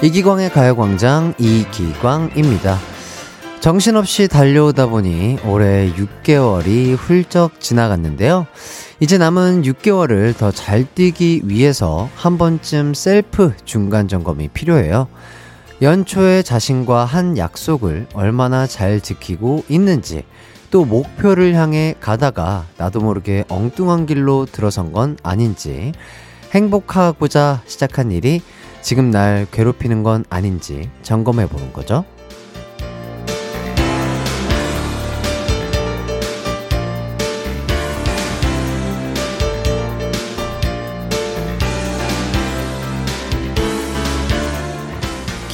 이기광의 가요광장 이기광입니다. 정신없이 달려오다 보니 올해 6개월이 훌쩍 지나갔는데요. 이제 남은 6개월을 더 잘 뛰기 위해서 한 번쯤 셀프 중간 점검이 필요해요. 연초에 자신과 한 약속을 얼마나 잘 지키고 있는지, 또 목표를 향해 가다가 나도 모르게 엉뚱한 길로 들어선 건 아닌지, 행복하고자 시작한 일이 지금 날 괴롭히는 건 아닌지 점검해 보는 거죠.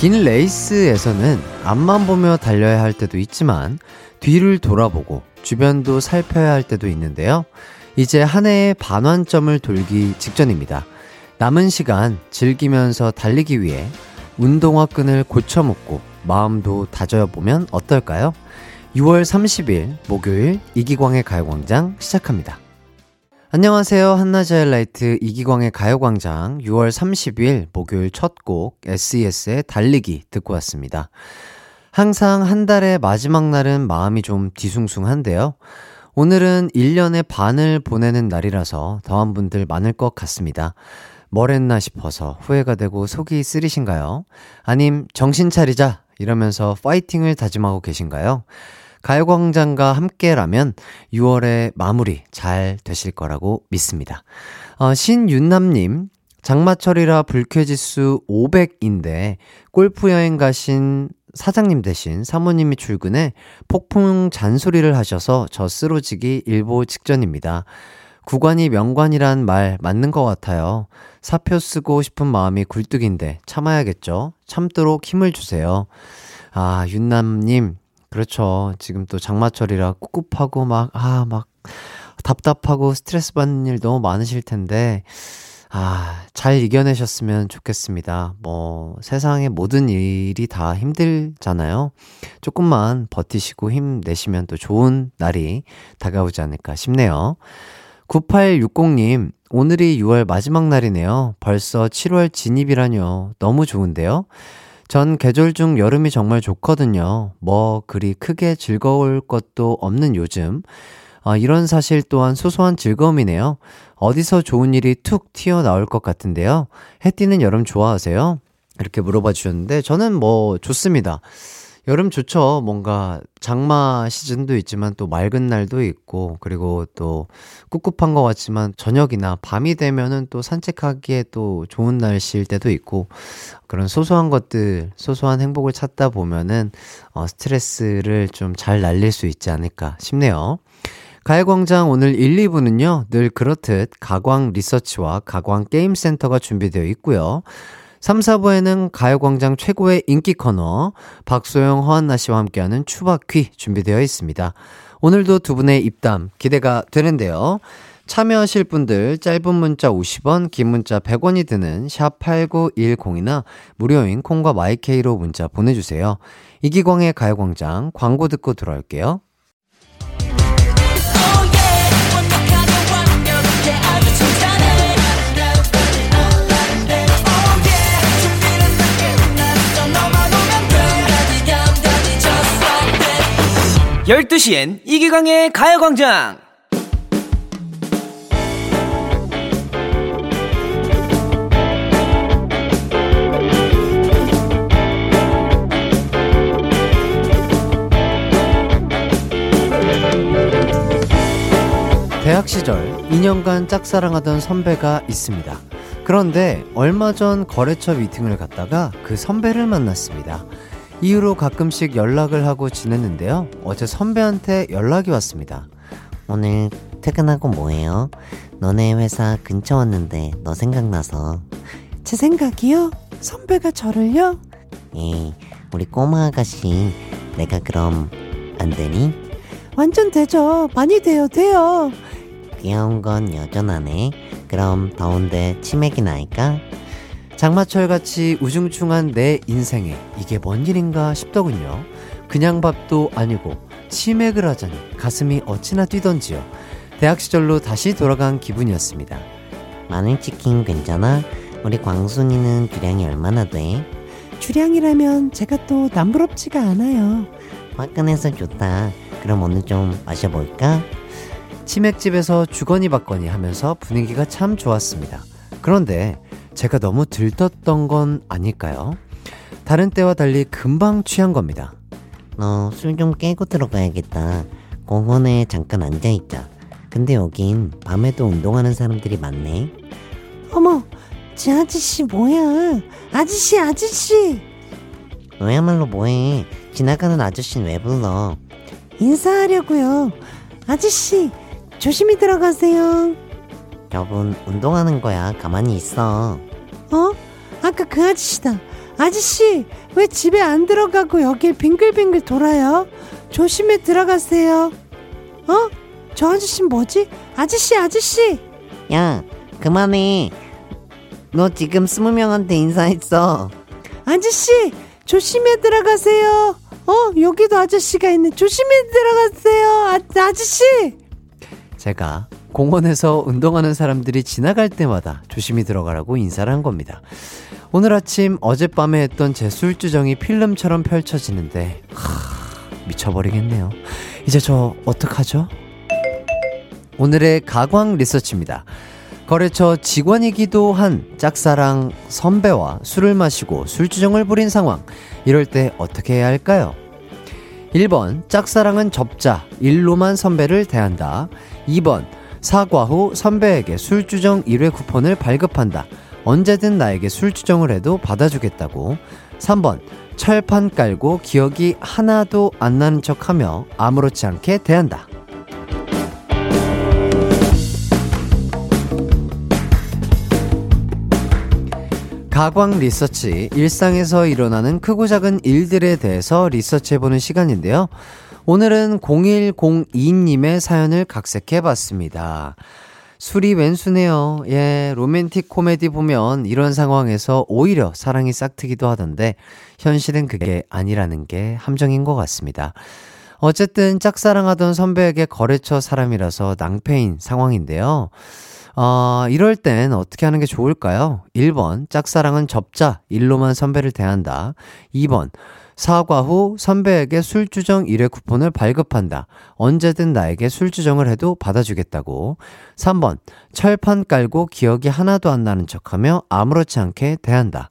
긴 레이스에서는 앞만 보며 달려야 할 때도 있지만 뒤를 돌아보고 주변도 살펴야 할 때도 있는데요. 이제 한 해의 반환점을 돌기 직전입니다. 남은 시간 즐기면서 달리기 위해 운동화 끈을 고쳐먹고 마음도 다져야 보면 어떨까요? 6월 30일 목요일 이기광의 가요광장 시작합니다. 안녕하세요. 한낮의 하이라이트 이기광의 가요광장 6월 30일 목요일 첫 곡 SES의 달리기 듣고 왔습니다. 항상 한 달의 마지막 날은 마음이 좀 뒤숭숭한데요. 오늘은 1년의 반을 보내는 날이라서 더한 분들 많을 것 같습니다. 뭘 했나 싶어서 후회가 되고 속이 쓰리신가요? 아님 정신 차리자 이러면서 파이팅을 다짐하고 계신가요? 가요광장과 함께라면 6월의 마무리 잘 되실 거라고 믿습니다. 어, 신윤남님, 장마철이라 불쾌지수 500인데 골프 여행 가신 사장님 대신 사모님이 출근해 폭풍 잔소리를 하셔서 저 쓰러지기 일보 직전입니다. 구관이 명관이란 말 맞는 것 같아요. 사표 쓰고 싶은 마음이 굴뚝인데 참아야겠죠? 참도록 힘을 주세요. 아, 윤남님. 그렇죠. 지금 또 장마철이라 꿉꿉하고 막, 아, 막 답답하고 스트레스 받는 일 너무 많으실 텐데, 아, 잘 이겨내셨으면 좋겠습니다. 뭐, 세상의 모든 일이 다 힘들잖아요. 조금만 버티시고 힘내시면 또 좋은 날이 다가오지 않을까 싶네요. 9860님, 오늘이 6월 마지막 날이네요. 벌써 7월 진입이라뇨. 너무 좋은데요? 전 계절 중 여름이 정말 좋거든요. 뭐 그리 크게 즐거울 것도 없는 요즘. 아, 이런 사실 또한 소소한 즐거움이네요. 어디서 좋은 일이 툭 튀어나올 것 같은데요. 해 띠는 여름 좋아하세요? 이렇게 물어봐 주셨는데, 저는 뭐 좋습니다. 여름 좋죠. 뭔가 장마 시즌도 있지만 또 맑은 날도 있고 그리고 또 꿉꿉한 것 같지만 저녁이나 밤이 되면은 또 산책하기에 또 좋은 날씨일 때도 있고 그런 소소한 것들, 소소한 행복을 찾다 보면은 어, 스트레스를 좀 잘 날릴 수 있지 않을까 싶네요. 가요광장 오늘 1, 2부는요, 늘 그렇듯 가광 리서치와 가광 게임센터가 준비되어 있고요. 3, 4부에는 가요광장 최고의 인기 코너 박소영, 허한나 씨와 함께하는 추바퀴 준비되어 있습니다. 오늘도 두 분의 입담 기대가 되는데요. 참여하실 분들 짧은 문자 50원, 긴 문자 100원이 드는 샵 8910이나 무료인 콩과 마이케이로 문자 보내주세요. 이기광의 가요광장 광고 듣고 들어올게요. 12시엔 이기광의 가요광장! 대학 시절 2년간 짝사랑하던 선배가 있습니다. 그런데 얼마 전 거래처 미팅을 갔다가 그 선배를 만났습니다. 이후로 가끔씩 연락을 하고 지냈는데요. 어제 선배한테 연락이 왔습니다. 오늘 퇴근하고 뭐해요? 너네 회사 근처 왔는데 너 생각나서. 제 생각이요? 선배가 저를요? 예, 우리 꼬마 아가씨 내가 그럼 안 되니? 완전 되죠. 많이 돼요, 돼요. 귀여운 건 여전하네. 그럼 더운데 치맥이나 할까? 장마철같이 우중충한 내 인생에 이게 뭔 일인가 싶더군요. 그냥 밥도 아니고 치맥을 하자니 가슴이 어찌나 뛰던지요. 대학 시절로 다시 돌아간 기분이었습니다. 마늘 치킨 괜찮아? 우리 광순이는 주량이 얼마나 돼? 주량이라면 제가 또 남부럽지가 않아요. 화끈해서 좋다. 그럼 오늘 좀 마셔볼까? 치맥집에서 주거니 받거니 하면서 분위기가 참 좋았습니다. 그런데 제가 너무 들떴던 건 아닐까요? 다른 때와 달리 금방 취한 겁니다. 너술좀 깨고 들어가야겠다. 공원에 잠깐 앉아있자. 근데 여긴 밤에도 운동하는 사람들이 많네. 어머, 저 아저씨 뭐야? 아저씨, 아저씨! 너야말로 뭐해? 지나가는 아저씨는 왜 불러? 인사하려고요. 아저씨, 조심히 들어가세요. 저분 운동하는 거야. 가만히 있어. 어? 아까 그 아저씨다. 아저씨, 왜 집에 안 들어가고 여길 빙글빙글 돌아요? 조심히 들어가세요. 어? 저 아저씨 뭐지? 아저씨, 아저씨! 야, 그만해. 너 지금 스무 명한테 인사했어. 아저씨, 조심히 들어가세요. 어, 여기도 아저씨가 있네. 조심히 들어가세요. 아, 아저씨! 제가 공원에서 운동하는 사람들이 지나갈 때마다 조심히 들어가라고 인사를 한 겁니다. 오늘 아침 어젯밤에 했던 제 술주정이 필름처럼 펼쳐지는데 하, 미쳐버리겠네요. 이제 저 어떡하죠? 오늘의 가광 리서치입니다. 거래처 직원이기도 한 짝사랑 선배와 술을 마시고 술주정을 부린 상황. 이럴 때 어떻게 해야 할까요? 1번, 짝사랑은 접자, 일로만 선배를 대한다. 2번, 사과 후 선배에게 술주정 1회 쿠폰을 발급한다. 언제든 나에게 술주정을 해도 받아주겠다고. 3번, 철판 깔고 기억이 하나도 안 나는 척 하며 아무렇지 않게 대한다. 가광 리서치, 일상에서 일어나는 크고 작은 일들에 대해서 리서치해보는 시간인데요. 오늘은 0102님의 사연을 각색해 봤습니다. 술이 왼수네요. 예, 로맨틱 코미디 보면 이런 상황에서 오히려 사랑이 싹트기도 하던데, 현실은 그게 아니라는 게 함정인 것 같습니다. 어쨌든 짝사랑하던 선배에게 거래처 사람이라서 낭패인 상황인데요. 어, 이럴 땐 어떻게 하는 게 좋을까요? 1번, 짝사랑은 접자, 일로만 선배를 대한다. 2번, 사과 후 선배에게 술주정 1회 쿠폰을 발급한다. 언제든 나에게 술주정을 해도 받아주겠다고. 3번, 철판 깔고 기억이 하나도 안 나는 척 하며 아무렇지 않게 대한다.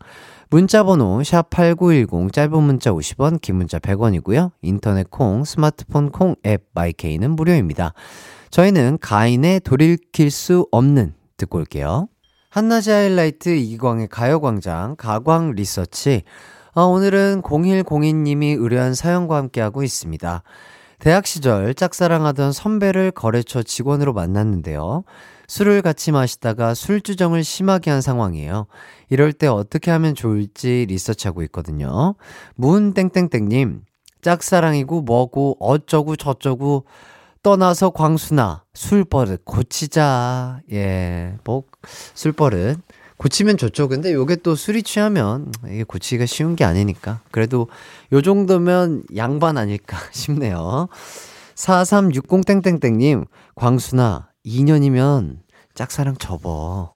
문자번호 샵8910 짧은 문자 50원 긴 문자 100원이고요. 인터넷 콩 스마트폰 콩 앱 마이케이는 무료입니다. 저희는 가인의 돌이킬 수 없는 듣고 올게요. 한낮의 하이라이트 이기광의 가요광장 가광 리서치 어, 오늘은 0102님이 의뢰한 사연과 함께하고 있습니다. 대학 시절 짝사랑하던 선배를 거래처 직원으로 만났는데요. 술을 같이 마시다가 술주정을 심하게 한 상황이에요. 이럴 때 어떻게 하면 좋을지 리서치하고 있거든요. 문땡땡땡님, 짝사랑이고 뭐고 어쩌고 저쩌고 떠나서 광수나 술버릇 고치자. 예, 뭐 술버릇 고치면 좋죠. 근데 요게 또 술이 취하면 이게 고치기가 쉬운 게 아니니까. 그래도 요 정도면 양반 아닐까 싶네요. 4360땡땡땡님, 광수나 2년이면 짝사랑 접어.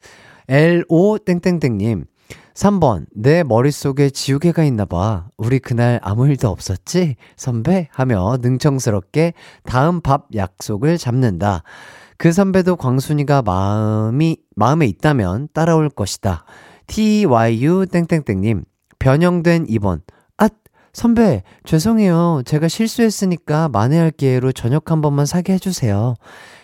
LO 땡땡땡님, 3번, 내 머릿속에 지우개가 있나봐. 우리 그날 아무 일도 없었지? 선배? 하며 능청스럽게 다음 밥 약속을 잡는다. 그 선배도 광순이가 마음이, 마음에 있다면 따라올 것이다. TYU 땡땡땡님, 변형된 2번. 아, 선배, 죄송해요. 제가 실수했으니까 만회할 기회로 저녁 한 번만 사게 해주세요.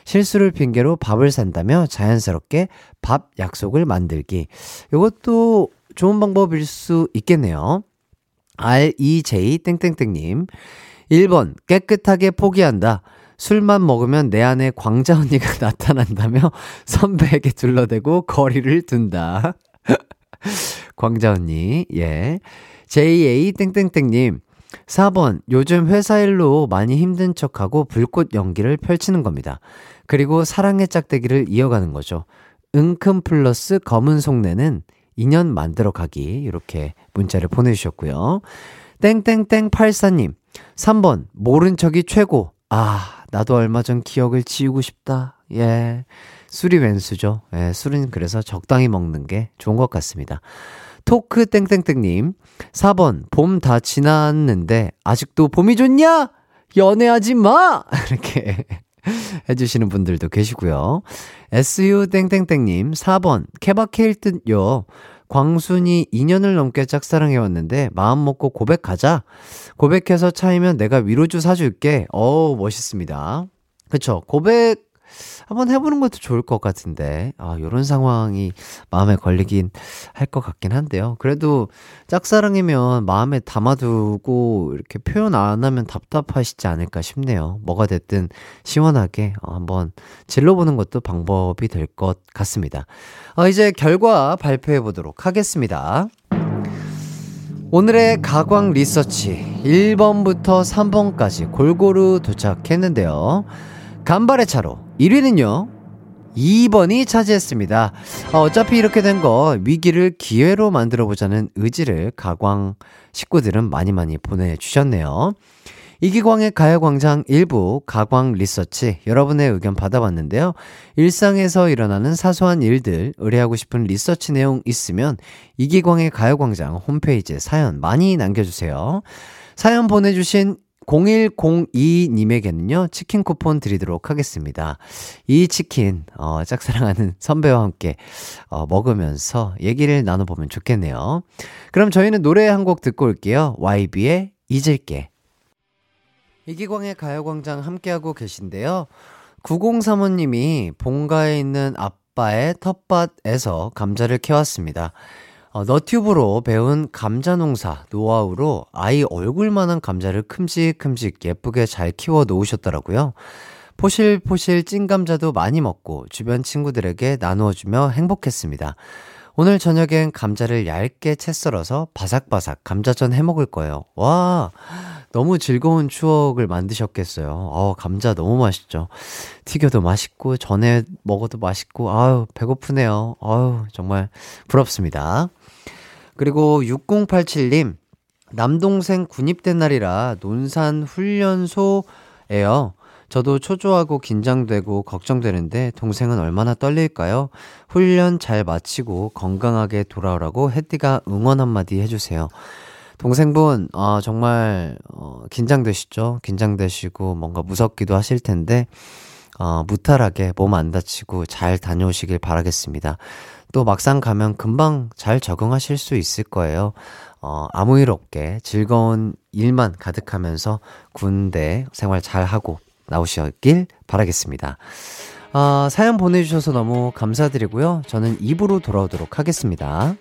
실수를 핑계로 밥을 산다며 자연스럽게 밥 약속을 만들기. 이것도 좋은 방법일 수 있겠네요. REJ 땡땡땡님. 1번, 깨끗하게 포기한다. 술만 먹으면 내 안에 광자 언니가 나타난다며 선배에게 둘러대고 거리를 둔다. 광자 언니, 예. JA 땡땡땡님. 4번, 요즘 회사 일로 많이 힘든 척하고 불꽃 연기를 펼치는 겁니다. 그리고 사랑의 짝대기를 이어가는 거죠. 은큼 플러스 검은 속내는 인연 만들어 가기. 이렇게 문자를 보내주셨고요. 땡땡땡 84님. 3번, 모른 척이 최고. 아, 나도 얼마 전 기억을 지우고 싶다. 예. 술이 왼수죠. 예, 술은 그래서 적당히 먹는 게 좋은 것 같습니다. 토크 땡땡땡님. 4번, 봄 다 지났는데, 아직도 봄이 좋냐? 연애하지 마! 이렇게 해주시는 분들도 계시고요. SU 땡땡땡님, 4번, 케바케일 듯요. 광순이 2년을 넘게 짝사랑해왔는데, 마음 먹고 고백하자. 고백해서 차이면 내가 위로주 사줄게. 어우, 멋있습니다. 그쵸. 고백, 한번 해보는 것도 좋을 것 같은데, 아, 요런 상황이 마음에 걸리긴 할 것 같긴 한데요. 그래도 짝사랑이면 마음에 담아두고 이렇게 표현 안 하면 답답하시지 않을까 싶네요. 뭐가 됐든 시원하게 어, 한번 질러보는 것도 방법이 될 것 같습니다. 어, 이제 결과 발표해 보도록 하겠습니다. 오늘의 가광 리서치 1번부터 3번까지 골고루 도착했는데요. 간발의 차로 1위는요. 2번이 차지했습니다. 어, 차피 이렇게 된 거 위기를 기회로 만들어 보자는 의지를 가광 식구들은 많이 많이 보내주셨네요. 이기광의 가요광장 일부 가광 리서치 여러분의 의견 받아봤는데요. 일상에서 일어나는 사소한 일들 의뢰하고 싶은 리서치 내용 있으면 이기광의 가요광장 홈페이지에 사연 많이 남겨주세요. 사연 보내주신 0102님에게는요, 치킨 쿠폰 드리도록 하겠습니다. 이 치킨, 어, 짝사랑하는 선배와 함께, 어, 먹으면서 얘기를 나눠보면 좋겠네요. 그럼 저희는 노래 한 곡 듣고 올게요. YB의 잊을게. 이기광의 가요광장 함께하고 계신데요. 9035님이 본가에 있는 아빠의 텃밭에서 감자를 캐왔습니다. 어, 너튜브로 배운 감자 농사 노하우로 아이 얼굴만한 감자를 큼직큼직 예쁘게 잘 키워 놓으셨더라고요. 포실포실 찐 감자도 많이 먹고 주변 친구들에게 나누어주며 행복했습니다. 오늘 저녁엔 감자를 얇게 채 썰어서 바삭바삭 감자전 해 먹을 거예요. 와, 너무 즐거운 추억을 만드셨겠어요. 어, 감자 너무 맛있죠. 튀겨도 맛있고, 전에 먹어도 맛있고, 아유, 배고프네요. 아유, 정말 부럽습니다. 그리고 6087님, 남동생 군입된 날이라 논산 훈련소에요. 저도 초조하고 긴장되고 걱정되는데 동생은 얼마나 떨릴까요? 훈련 잘 마치고 건강하게 돌아오라고 혜띠가 응원 한마디 해주세요. 동생분, 어, 정말, 어, 긴장되시죠? 긴장되시고 뭔가 무섭기도 하실 텐데, 어, 무탈하게 몸 안 다치고 잘 다녀오시길 바라겠습니다. 또 막상 가면 금방 잘 적응하실 수 있을 거예요. 어, 아무 일 없게 즐거운 일만 가득하면서 군대 생활 잘 하고 나오시길 바라겠습니다. 어, 사연 보내주셔서 너무 감사드리고요. 저는 입으로 돌아오도록 하겠습니다.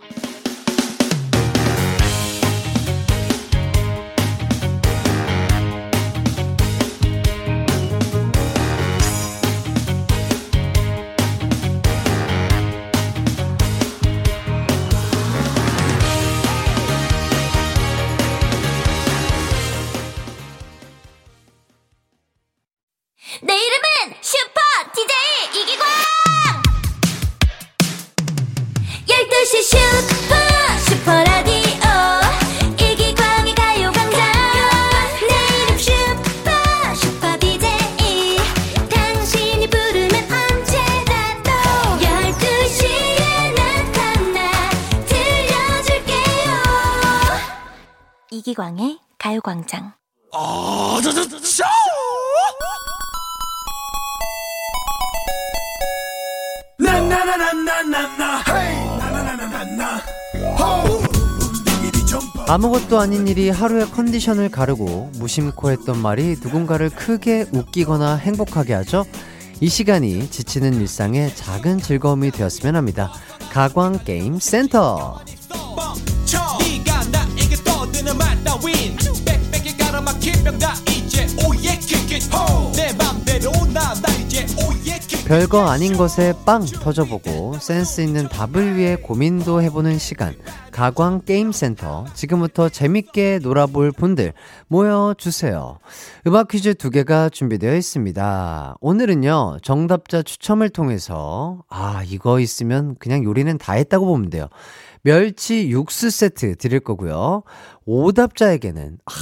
일이 하루의 컨디션을 가르고 무심코 했던 말이 누군가를 크게 웃기거나 행복하게 하죠. 이 시간이 지치는 일상의 작은 즐거움이 되었으면 합니다. 가광 게임 센터. 별거 아닌 것에 빵 터져보고 센스 있는 답을 위해 고민도 해보는 시간. 가광 게임 센터. 지금부터 재밌게 놀아볼 분들 모여주세요. 음악 퀴즈 두 개가 준비되어 있습니다. 오늘은요, 정답자 추첨을 통해서, 아, 이거 있으면 그냥 요리는 다 했다고 보면 돼요. 멸치 육수 세트 드릴 거고요. 오답자에게는, 아,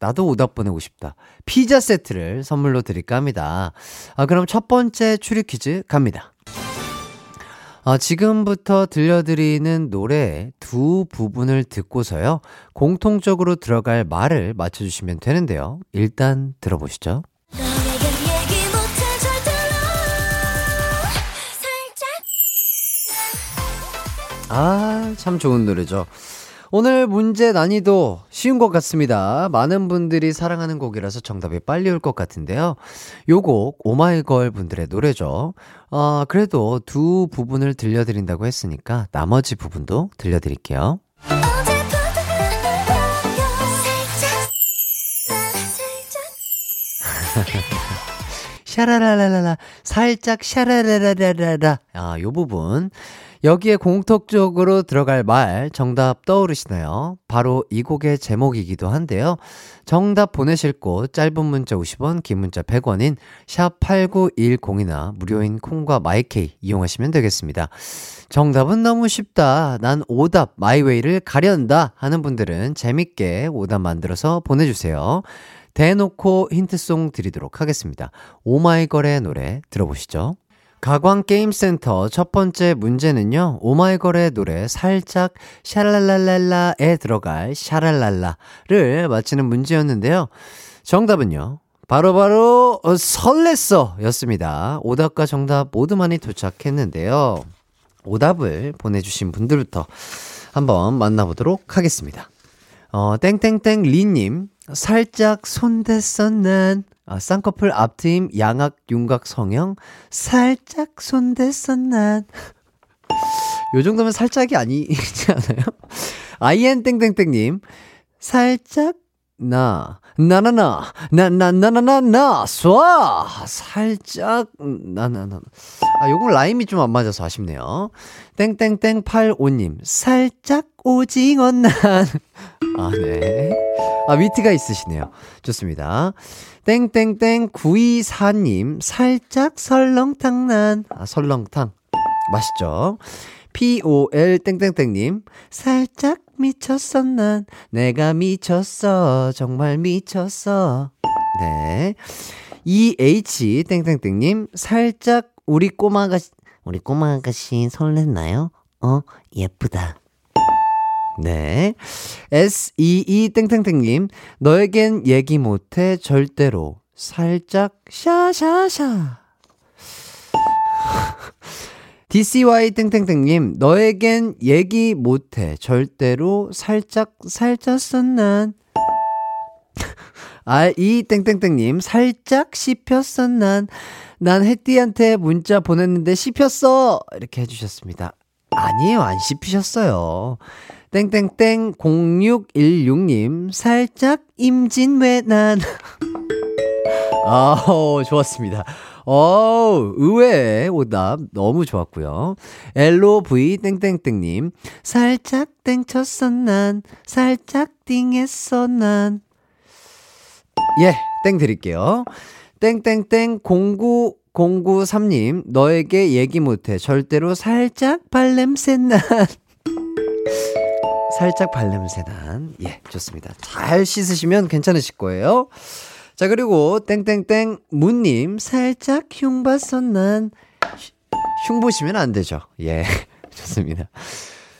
나도 오답 보내고 싶다. 피자 세트를 선물로 드릴까 합니다. 아, 그럼 첫 번째 추리 퀴즈 갑니다. 아, 지금부터 들려드리는 노래 두 부분을 듣고서요. 공통적으로 들어갈 말을 맞춰주시면 되는데요. 일단 들어보시죠. 아, 참 좋은 노래죠. 오늘 문제 난이도 쉬운 것 같습니다. 많은 분들이 사랑하는 곡이라서 정답이 빨리 올 것 같은데요. 요 곡, 오마이걸 분들의 노래죠. 아, 그래도 두 부분을 들려드린다고 했으니까 나머지 부분도 들려드릴게요. 그래요 살짝 샤라라라라라, 살짝 샤라라라라라. 아, 요 부분. 여기에 공통적으로 들어갈 말 정답 떠오르시나요? 바로 이 곡의 제목이기도 한데요. 정답 보내실 곳 짧은 문자 50원, 긴 문자 100원인 샵 8910이나 무료인 콩과 마이케이 이용하시면 되겠습니다. 정답은 너무 쉽다. 난 오답 my way를 가련다 하는 분들은 재밌게 오답 만들어서 보내주세요. 대놓고 힌트송 드리도록 하겠습니다. 오마이걸의 노래 들어보시죠. 가광게임센터 첫 번째 문제는요, 오마이걸의 노래 살짝 샤랄랄랄라에 들어갈 샤랄랄라를 맞히는 문제였는데요. 정답은요, 바로바로 어, 설렜어 였습니다. 오답과 정답 모두 많이 도착했는데요. 오답을 보내주신 분들부터 한번 만나보도록 하겠습니다. 어, 땡땡땡 리님, 살짝 손댔어 난. 아, 쌍꺼풀 앞트임 양악 윤곽 성형, 살짝 손댔어 난. 요 정도면 살짝이 아니지 않아요? 아이엔 땡땡땡님, 살짝 나, 나나나, 나나나나나나, 쏴! 살짝, 나나나. 아, 요건 라임이 좀 안 맞아서 아쉽네요. 땡땡땡 85님, 살짝 오징어 난. 아, 네. 아, 위트가 있으시네요. 좋습니다. 땡땡땡 924님, 살짝 설렁탕 난. 아, 설렁탕. 맛있죠? POL 땡땡땡님, 살짝 미쳤어 난. 내가 미쳤어. 정말 미쳤어. 네. EH 땡땡땡님, 살짝 우리 꼬마 아가씨, 우리 꼬마 아가씨 설렜나요? 어, 예쁘다. 네. SEE 땡땡땡님, 너에겐 얘기 못해 절대로. 살짝 샤샤샤. DCY 땡땡땡님, 너에겐 얘기 못해 절대로 살짝 살쪘어 난. RE 땡땡땡님, 살짝 씹혔어 난. 난 혜띠한테 문자 보냈는데 씹혔어! 이렇게 해주셨습니다. 아니에요, 안 씹히셨어요. 땡땡땡 0616님, 살짝 임진 왜난 아우, 좋았습니다. 어 의외의 오답 너무 좋았고요. LOV 땡땡땡님, 살짝 땡쳤어 난, 살짝 띵했어 난. 예, 땡 드릴게요. 땡땡땡 09093님, 너에게 얘기 못해. 절대로 살짝 발냄새 난. 살짝 발냄새 난. 예, 좋습니다. 잘 씻으시면 괜찮으실 거예요. 자, 그리고 땡땡땡 문님, 살짝 흉봤선 난. 흉 보시면 안 되죠. 예, 좋습니다.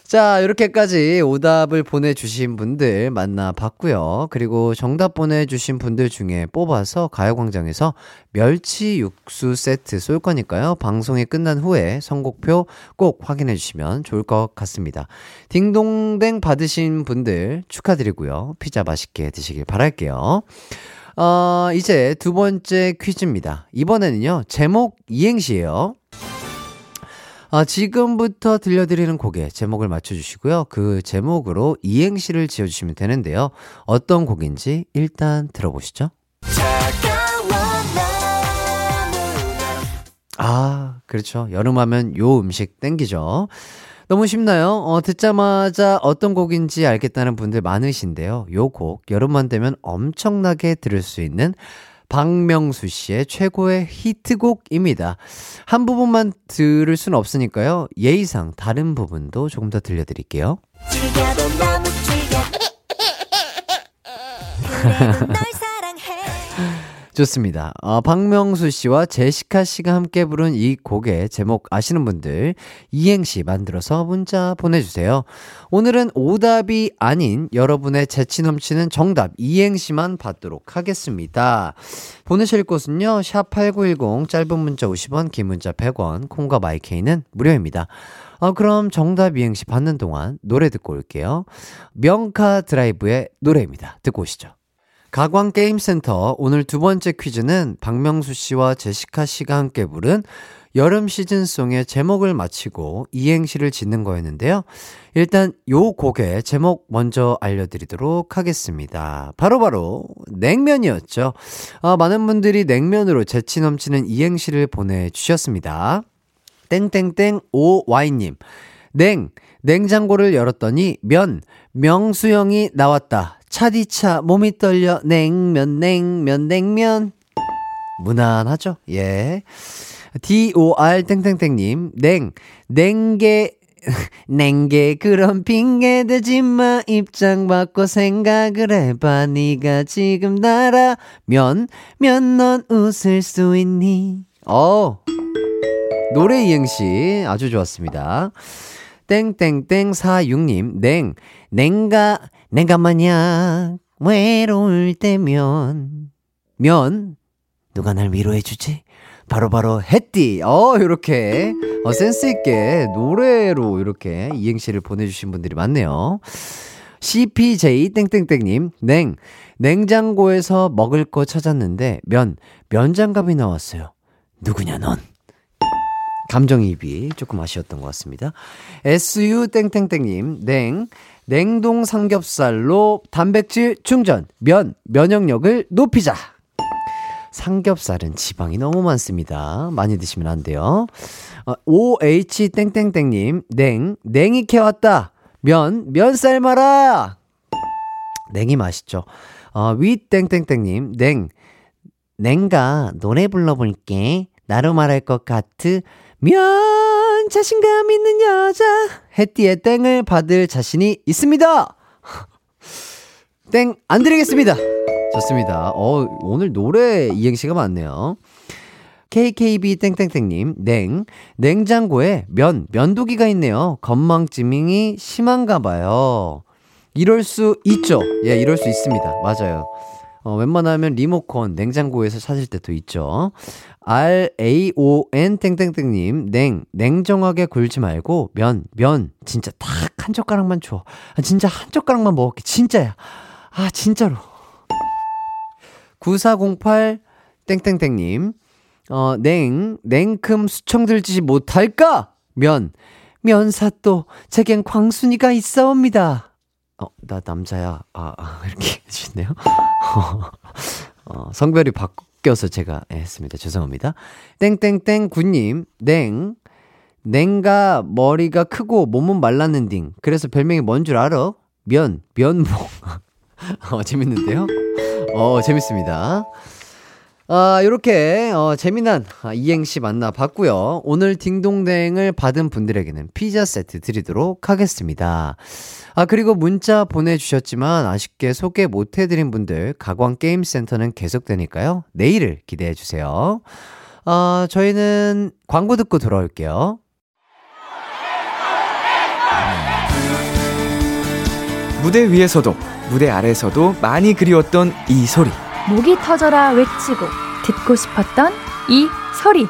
자, 이렇게까지 오답을 보내주신 분들 만나봤고요. 그리고 정답 보내주신 분들 중에 뽑아서 가요광장에서 멸치 육수 세트 쏠 거니까요. 방송이 끝난 후에 선곡표 꼭 확인해 주시면 좋을 것 같습니다. 딩동댕 받으신 분들 축하드리고요. 피자 맛있게 드시길 바랄게요. 어, 이제 두 번째 퀴즈입니다. 이번에는요, 제목 이행시예요. 아, 지금부터 들려드리는 곡의 제목을 맞춰주시고요. 그 제목으로 이행시를 지어주시면 되는데요. 어떤 곡인지 일단 들어보시죠. 아, 그렇죠. 여름하면 요 음식 땡기죠. 너무 쉽나요? 어, 듣자마자 어떤 곡인지 알겠다는 분들 많으신데요. 요 곡, 여름만 되면 엄청나게 들을 수 있는 박명수 씨의 최고의 히트곡입니다. 한 부분만 들을 수는 없으니까요. 예의상 다른 부분도 조금 더 들려드릴게요. 즐겨도 너무 즐겨 그래도 널 사랑해 좋습니다. 어, 박명수 씨와 제시카 씨가 함께 부른 이 곡의 제목 아시는 분들 이행시 만들어서 문자 보내주세요. 오늘은 오답이 아닌 여러분의 재치 넘치는 정답 이행시만 받도록 하겠습니다. 보내실 곳은요. 샵8910 짧은 문자 50원 긴 문자 100원 콩과 마이케이는 무료입니다. 어, 그럼 정답 이행시 받는 동안 노래 듣고 올게요. 명카 드라이브의 노래입니다. 듣고 오시죠. 가광 게임센터 오늘 두 번째 퀴즈는 박명수 씨와 제시카 씨가 함께 부른 여름 시즌송의 제목을 맞히고 이행시를 짓는 거였는데요. 일단 요 곡의 제목 먼저 알려드리도록 하겠습니다. 바로바로 바로 냉면이었죠. 아, 많은 분들이 냉면으로 재치 넘치는 이행시를 보내주셨습니다. 땡땡땡 오와이님 냉, 냉장고를 열었더니 면, 명수형이 나왔다. 차디차 몸이 떨려 냉면 냉면 냉면. 무난하죠? 예. DOR 땡땡땡님 냉 냉게 냉게 그런 핑계 대지 마. 입장 바꿔 생각을 해봐. 네가 지금 나라면 면 넌 웃을 수 있니? 어. 노래 이행시 아주 좋았습니다. 땡땡땡 46님 냉 냉가 내가 만약 외로울 때면 면 누가 날 위로해 주지? 바로바로 햇띠. 어, 요렇게, 어, 센스있게 노래로 이렇게 이행시를 보내주신 분들이 많네요. CPJ 땡땡땡님, 냉, 냉장고에서 먹을 거 찾았는데, 면, 면장갑이 나왔어요. 누구냐, 넌? 감정이입이 조금 아쉬웠던 것 같습니다. SU 땡땡땡님, 냉, 냉동 삼겹살로 단백질 충전, 면, 면역력을 높이자. 삼겹살은 지방이 너무 많습니다. 많이 드시면 안 돼요. 어, OH 땡땡땡님, 냉, 냉이 캐왔다. 면, 면 삶아라. 냉이 맛있죠. 어, 위 땡땡땡님, 냉, 냉가 노래 불러볼게. 나로 말할 것 같으. 면, 자신감 있는 여자. 해띠의 땡을 받을 자신이 있습니다. 땡, 안 드리겠습니다. 좋습니다. 어, 오늘 노래 이행시가 많네요. KKB 땡땡땡님, 냉, 냉장고에 면, 면도기가 있네요. 건망지밍이 심한가 봐요. 이럴 수 있죠. 예, 이럴 수 있습니다. 맞아요. 어, 웬만하면 리모컨 냉장고에서 찾을 때도 있죠. R-A-O-N 땡땡땡님, 냉, 냉정하게 굴지 말고, 면, 면, 진짜 딱 한 젓가락만 줘. 아, 진짜 한 젓가락만 먹을게. 진짜야. 아, 진짜로. 9408 땡땡땡님, 어, 냉, 냉큼 수청 들지 못할까? 면, 면사 또, 제겐 광순이가 있사옵니다. 어, 나 남자야. 아, 아 이렇게 해주시네요. 어, 성별이 바뀌어서 제가 예, 했습니다. 죄송합니다. 땡땡땡 구님, 냉, 냉가 머리가 크고 몸은 말랐는 딩. 그래서 별명이 뭔 줄 알아? 면, 면목. 어, 재밌는데요? 어, 재밌습니다. 아, 요렇게, 어, 재미난 아, 이행시 만나봤고요 오늘 딩동댕을 받은 분들에게는 피자 세트 드리도록 하겠습니다. 아, 그리고 문자 보내주셨지만 아쉽게 소개 못해드린 분들, 가광게임센터는 계속되니까요. 내일을 기대해주세요. 아, 저희는 광고 듣고 돌아올게요. 무대 위에서도 무대 아래에서도 많이 그리웠던 이 소리 목이 터져라 외치고 듣고 싶었던 이 소리.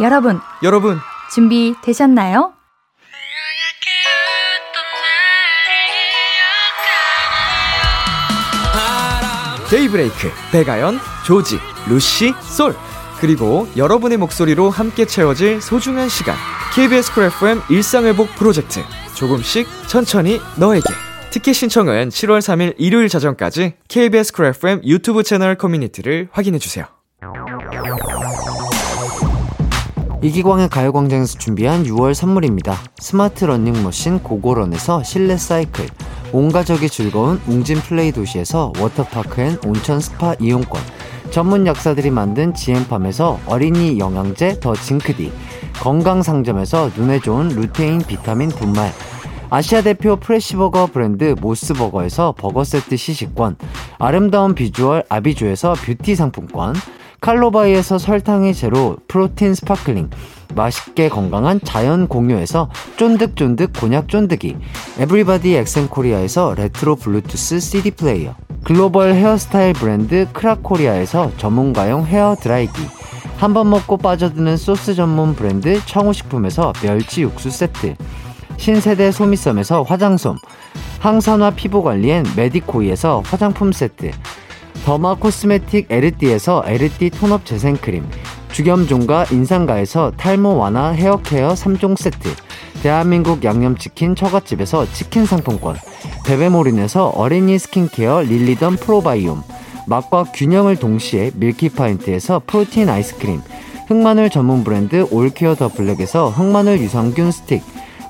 여러분, 여러분 준비되셨나요? 데이브레이크 백아연 조지 루시 솔 그리고 여러분의 목소리로 함께 채워질 소중한 시간 KBS 쿨 FM 일상회복 프로젝트 조금씩 천천히 너에게 티켓 신청은 7월 3일 일요일 자정까지 KBS 쿨 FM 유튜브 채널 커뮤니티를 확인해주세요 이기광의 가요광장에서 준비한 6월 선물입니다. 스마트 러닝머신 고고런에서 실내 사이클, 온 가족이 즐거운 웅진 플레이 도시에서 워터파크 and 온천 스파 이용권, 전문 약사들이 만든 지엠팜에서 어린이 영양제 더 징크디, 건강상점에서 눈에 좋은 루테인 비타민 분말, 아시아 대표 fresh 버거 브랜드 모스버거에서 버거 세트 시식권, 아름다운 비주얼 아비주에서 뷰티 상품권, 칼로바이에서 설탕이 제로 protein sparkling 맛있게 건강한 자연 공유에서 쫀득쫀득 곤약 쫀득이 에브리바디 엑센코리아에서 레트로 블루투스 CD 플레이어 글로벌 헤어스타일 브랜드 크라코리아에서 전문가용 헤어 드라이기 한 번 먹고 빠져드는 소스 전문 브랜드 청우식품에서 멸치 육수 세트 신세대 소미섬에서 화장솜 항산화 피부관리엔 메디코이에서 화장품 세트 derma cosmetic 에르띠에서 에르띠 tone up 재생크림 주겸종과 인상가에서 탈모 완화 헤어케어 3종 세트 대한민국 양념치킨 처갓집에서 치킨 상품권 베베모린에서 어린이 skin care 릴리던 프로바이옴 맛과 균형을 동시에 밀키파인트에서 protein 아이스크림 흑마늘 전문 브랜드 올케어 더 블랙에서 흑마늘 유산균 스틱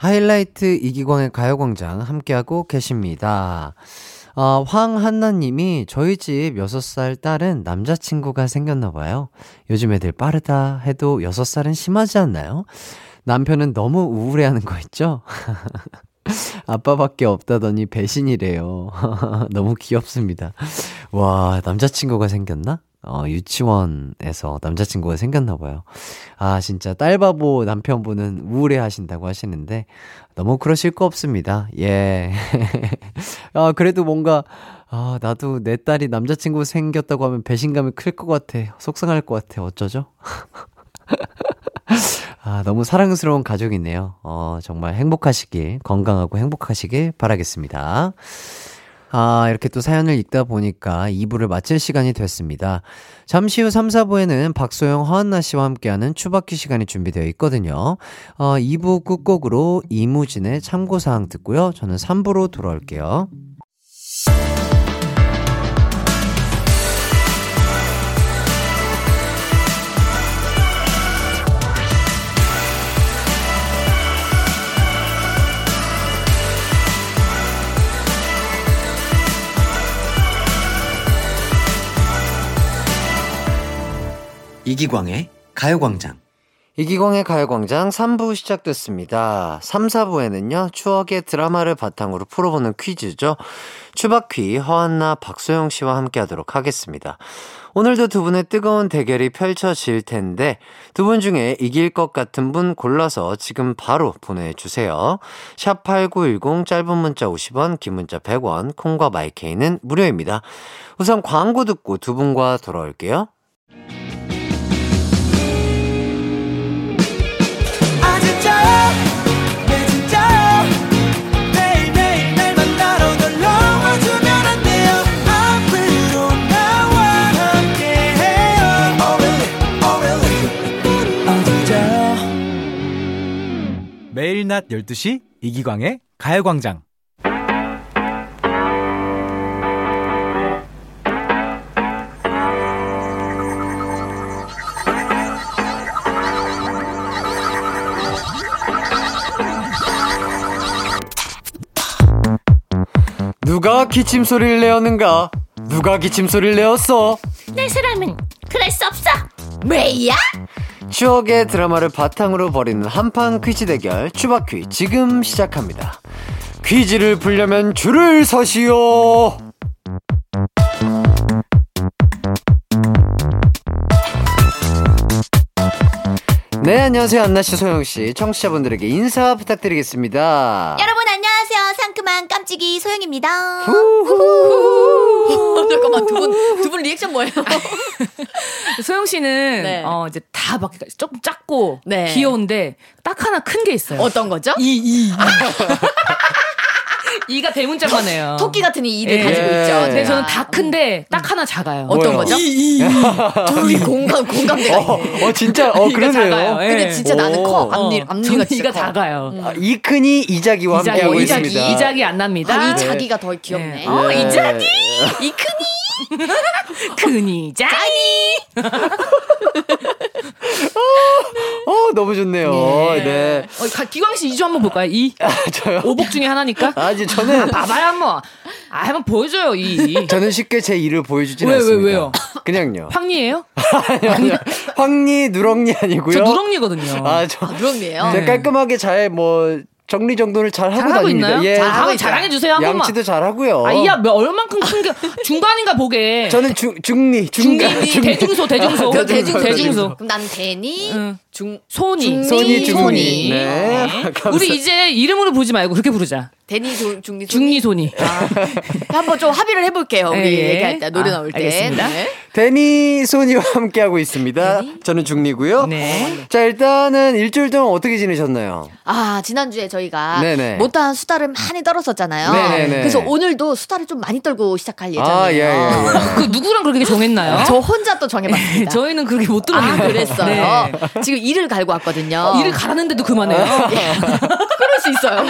하이라이트 이기광의 가요광장 함께하고 계십니다. 어, 황한나님이 저희 집 6살 딸은 남자친구가 생겼나봐요. 요즘 애들 빠르다 해도 6살은 심하지 않나요? 남편은 너무 우울해하는 거 있죠? 아빠밖에 없다더니 배신이래요. 너무 귀엽습니다. 와, 남자친구가 생겼나? 어, 유치원에서 남자친구가 생겼나 봐요. 아, 진짜 딸바보 남편분은 우울해 하신다고 하시는데, 너무 그러실 거 없습니다. 예. 아, 그래도 뭔가, 아, 나도 내 딸이 남자친구 생겼다고 하면 배신감이 클 것 같아. 속상할 것 같아. 어쩌죠? 아, 너무 사랑스러운 가족이네요. 어, 정말 행복하시길, 건강하고 행복하시길 바라겠습니다. 아, 이렇게 또 사연을 읽다 보니까 2부를 마칠 시간이 됐습니다. 잠시 후 3, 4부에는 박소영, 허한나 씨와 함께하는 추바퀴 시간이 준비되어 있거든요. 어, 2부 끝곡으로 이무진의 참고사항 듣고요. 저는 3부로 돌아올게요. 이기광의 가요광장. 이기광의 가요광장 3부 시작됐습니다. 3, 4부에는요, 추억의 드라마를 바탕으로 풀어보는 퀴즈죠. 추바퀴, 허한나, 박소영 씨와 함께 하도록 하겠습니다. 오늘도 두 분의 뜨거운 대결이 펼쳐질 텐데, 두 분 중에 이길 것 같은 분 골라서 지금 바로 보내주세요. 샵8910 짧은 문자 50원, 긴 문자 100원, 콩과 마이케이는 무료입니다. 우선 광고 듣고 두 분과 돌아올게요. 매일 낮 12시 이기광의 가요광장. 누가 기침 소리를 내었는가? 누가 기침 소리를 내었어? 내 사람은 그럴 수 없어 왜야? 추억의 드라마를 바탕으로 벌이는 한판 퀴즈 대결 추바퀴 지금 시작합니다. 퀴즈를 풀려면 줄을 서시오. 네, 안녕하세요. 안나씨, 소영씨. 청취자분들에게 인사 부탁드리겠습니다. 여러분 안녕하세요 상큼한 깜찍이 소영입니다 잠깐만 두 분 두 분 리액션 뭐예요? 소영 씨는 네. 어 이제 다 막 조금 작고 네. 귀여운데 딱 하나 큰 게 있어요. 어떤 거죠? 이 이. 이 가 대문짝만 해요. 토끼 같은 이 이들 예. 가지고 있죠. 예. 근데 제가. 저는 다 큰데 딱 하나 작아요. 어떤? 거죠? 둘이 공감 공감대가 어, 있네. 어, 진짜, 어, 이가 그러네요. 작아요. 예. 근데 진짜 나는 커. 오. 앞니 어, 앞니가 진짜 이가 커. 작아요. 아, 이큰이 이자기와 이자기, 함께하고 이자기. 있습니다. 이작이 안 납니다. 아, 이 네. 자기가 더 귀엽네. 어, 이자기? 이 크니. 그니 짜니. 어, 너무 좋네요. 네. 어, 가- 기광 씨 2주 한번 볼까요? 이 저요? 오복 중에 하나니까. 아니, 저는, 봐봐요 한번. 아 한번 보여줘요 이. 저는 쉽게 제 일을 보여주진 왜, 왜, 않습니다. 왜요? 그냥요. 황리예요? 아니, 황리, 누렁니 아니고요. 저 누렁니거든요. 아, 저, 누렁이에요. 제가 깔끔하게 잘 뭐 정리 정돈을 잘 하고 잘 하고 다닙니다. 있나요? 예. 잘 하고 자랑해 주세요 한 번만. 양치도 잘 하고요. 아 이야 몇 얼만큼 큰게 중간인가 보게. 저는 중 중리 중간 중리 대중소 대중소 대- 대중소, 대중소. 그럼 난 대니, 응. 중, 소니 중리, 소니 중리. 소니. 네. 감사- 우리 이제 이름으로 부르지 말고 그렇게 부르자. 대니, 중, 중리, 소니. 중리 소니. 한번 좀 합의를 해볼게요. 우리 예. 얘기할 때, 노래 아, 나올 때. 알겠습니다. 네. 데니 소니와 함께 하고 있습니다. 저는 중리고요. 네. 자 일단은 일주일 동안 어떻게 지내셨나요? 아, 지난주에 저희가 네네. 못다한 수다를 많이 떨었었잖아요. 네네네. 그래서 오늘도 수다를 좀 많이 떨고 시작할 예정이에요. 아, 예, 예, 예. 그 누구랑 그렇게 정했나요? 저 혼자 또 정해봤습니다. 저희는 그렇게 못 아, 들었는데. 그랬어요. 네. 지금 일을 갈고 왔거든요. 일을 가라는데도 그만해요. 그럴 수 있어요.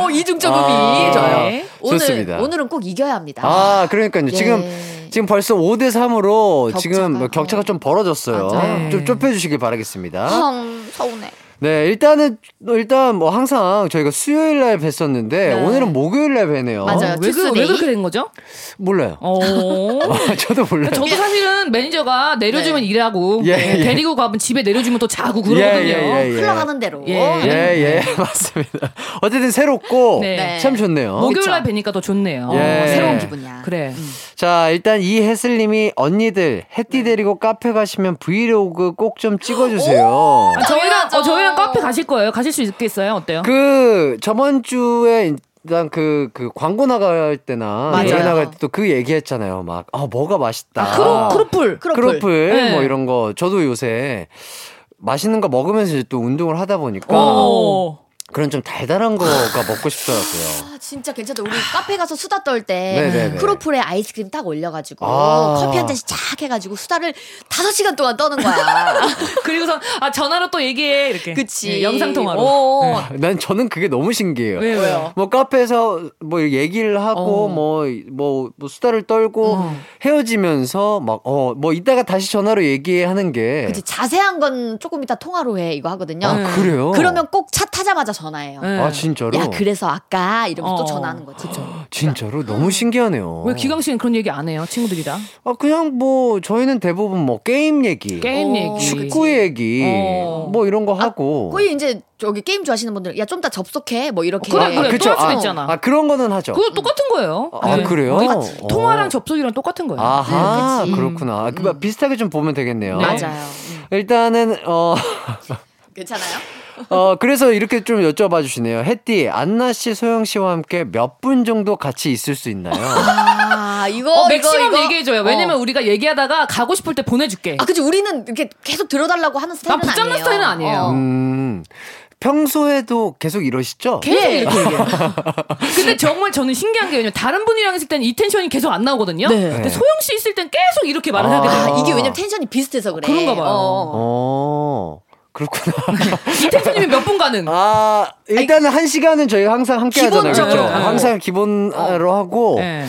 오, 이중적음이 아, 좋아요. 네. 오늘, 좋습니다. 오늘은 꼭 이겨야 합니다. 아, 그러니까요. 지금 예. 지금 벌써 5대 3으로 격차가, 지금 뭐 격차가 좀 벌어졌어요. 맞아요. 좀 좁혀 주시길 바라겠습니다. 헝, 서운해. 네, 일단은 일단 뭐 항상 저희가 수요일 날 뵀었는데 네. 오늘은 목요일 날 뵈네요. 맞아요. 왜, 그, 왜? 그렇게 된 거죠? 몰라요. 어. 저도 몰라요. 저도 사실은 매니저가 내려주면 네. 일하고 예, 네, 예. 데리고 가면 집에 내려주면 또 자고 그러거든요. 예, 예, 예. 흘러가는 대로. 예. 예, 예, 맞습니다. 어쨌든 새롭고 네. 참 좋네요. 목요일 날 뵈니까 더 좋네요. 예. 어, 새로운 기분이야. 그래. 자, 일단 이혜슬님이 언니들 해띠 데리고 카페 가시면 브이로그 꼭 좀 찍어주세요. 아, 저희랑. 어, 저희랑 카페 가실 거예요. 가실 수 있겠어요? 어때요? 그 저번 주에 일단 그, 그 광고 나갈 때나 맞아요. 노래 나갈 때 또 그 얘기했잖아요. 막, 아, 뭐가 맛있다. 아, 크로 크로플. 크로플. 크로플 네. 뭐 이런 거. 저도 요새 맛있는 거 먹으면서 이제 또 운동을 하다 보니까 어. 그런 좀 달달한 거가 먹고 싶더라고요. 아, 진짜 괜찮다. 우리 카페 가서 수다 떨 때. 크로플에 아이스크림 딱 올려가지고 아. 커피 한 잔씩 쫙 해가지고 수다를 다섯 시간 동안 떠는 거야. 그리고서 아 전화로 또 얘기해 이렇게. 그치. 네, 영상 통화로. 어. 난 저는 그게 너무 신기해요. 왜요? 왜요? 뭐 카페에서 뭐 얘기를 하고 어. 뭐, 뭐, 뭐 수다를 떨고 어. 헤어지면서 막, 어, 뭐 이따가 다시 전화로 얘기하는 게. 그치 자세한 건 조금 이따 통화로 해 이거 하거든요. 아, 그래요? 그러면 꼭 차 타자마자 전화해요. 네. 아, 진짜로? 야 그래서 아까 이러면서 어. 또 전화하는 거지. 진짜로? 너무 신기하네요. 왜 기광 씨는 그런 얘기 안 해요? 친구들이랑 아, 그냥 뭐, 저희는 대부분 뭐, 게임 얘기. 게임 어, 얘기. 축구 얘기. 어. 뭐 이런 거 하고. 거의 이제 저기 게임 좋아하시는 분들 야좀 이따 접속해 뭐 이렇게. 그래, 그래. 그쵸? 또할 수도 아, 있잖아. 아, 그런 거는 하죠. 그거 똑같은 거예요. 아, 그래요? 똑같- 어. 통화랑 접속이랑 똑같은 거예요. 아하, 네. 그렇구나. 그뭐 비슷하게 좀 보면 되겠네요. 네. 맞아요. 음. 일단은, 어, 괜찮아요? 어, 그래서 이렇게 좀 여쭤봐 주시네요. 햇띠, 안나 씨, 소영 씨와 함께 몇 분 정도 같이 있을 수 있나요? 아 이거 어, 이거, 맥시멈 이거. 얘기해줘요. 왜냐면 어. 우리가 얘기하다가 가고 싶을 때 보내줄게. 아 그치 우리는 이렇게 계속 들어달라고 하는 스타일은 나 붙잡는 아니에요. 스타일은 아니에요. 어. 음, 평소에도 계속 이러시죠? 계속 예. 이렇게 얘기해. 근데 정말 저는 신기한 게 왜냐면 다른 분이랑 있을 때는 이 텐션이 계속 안 나오거든요. 네. 근데 네. 소영 씨 있을 땐 계속 이렇게 말을 아. 하게 돼요. 아, 이게 왜냐면 텐션이 비슷해서 그래. 그런가 봐요. 어. 어, 그렇구나. 이 텐션이면 몇분 가능? 아, 일단은 한 시간은 저희 항상 함께 하잖아요. 기본적으로. 그렇죠? 네. 항상 기본으로 하고, 네.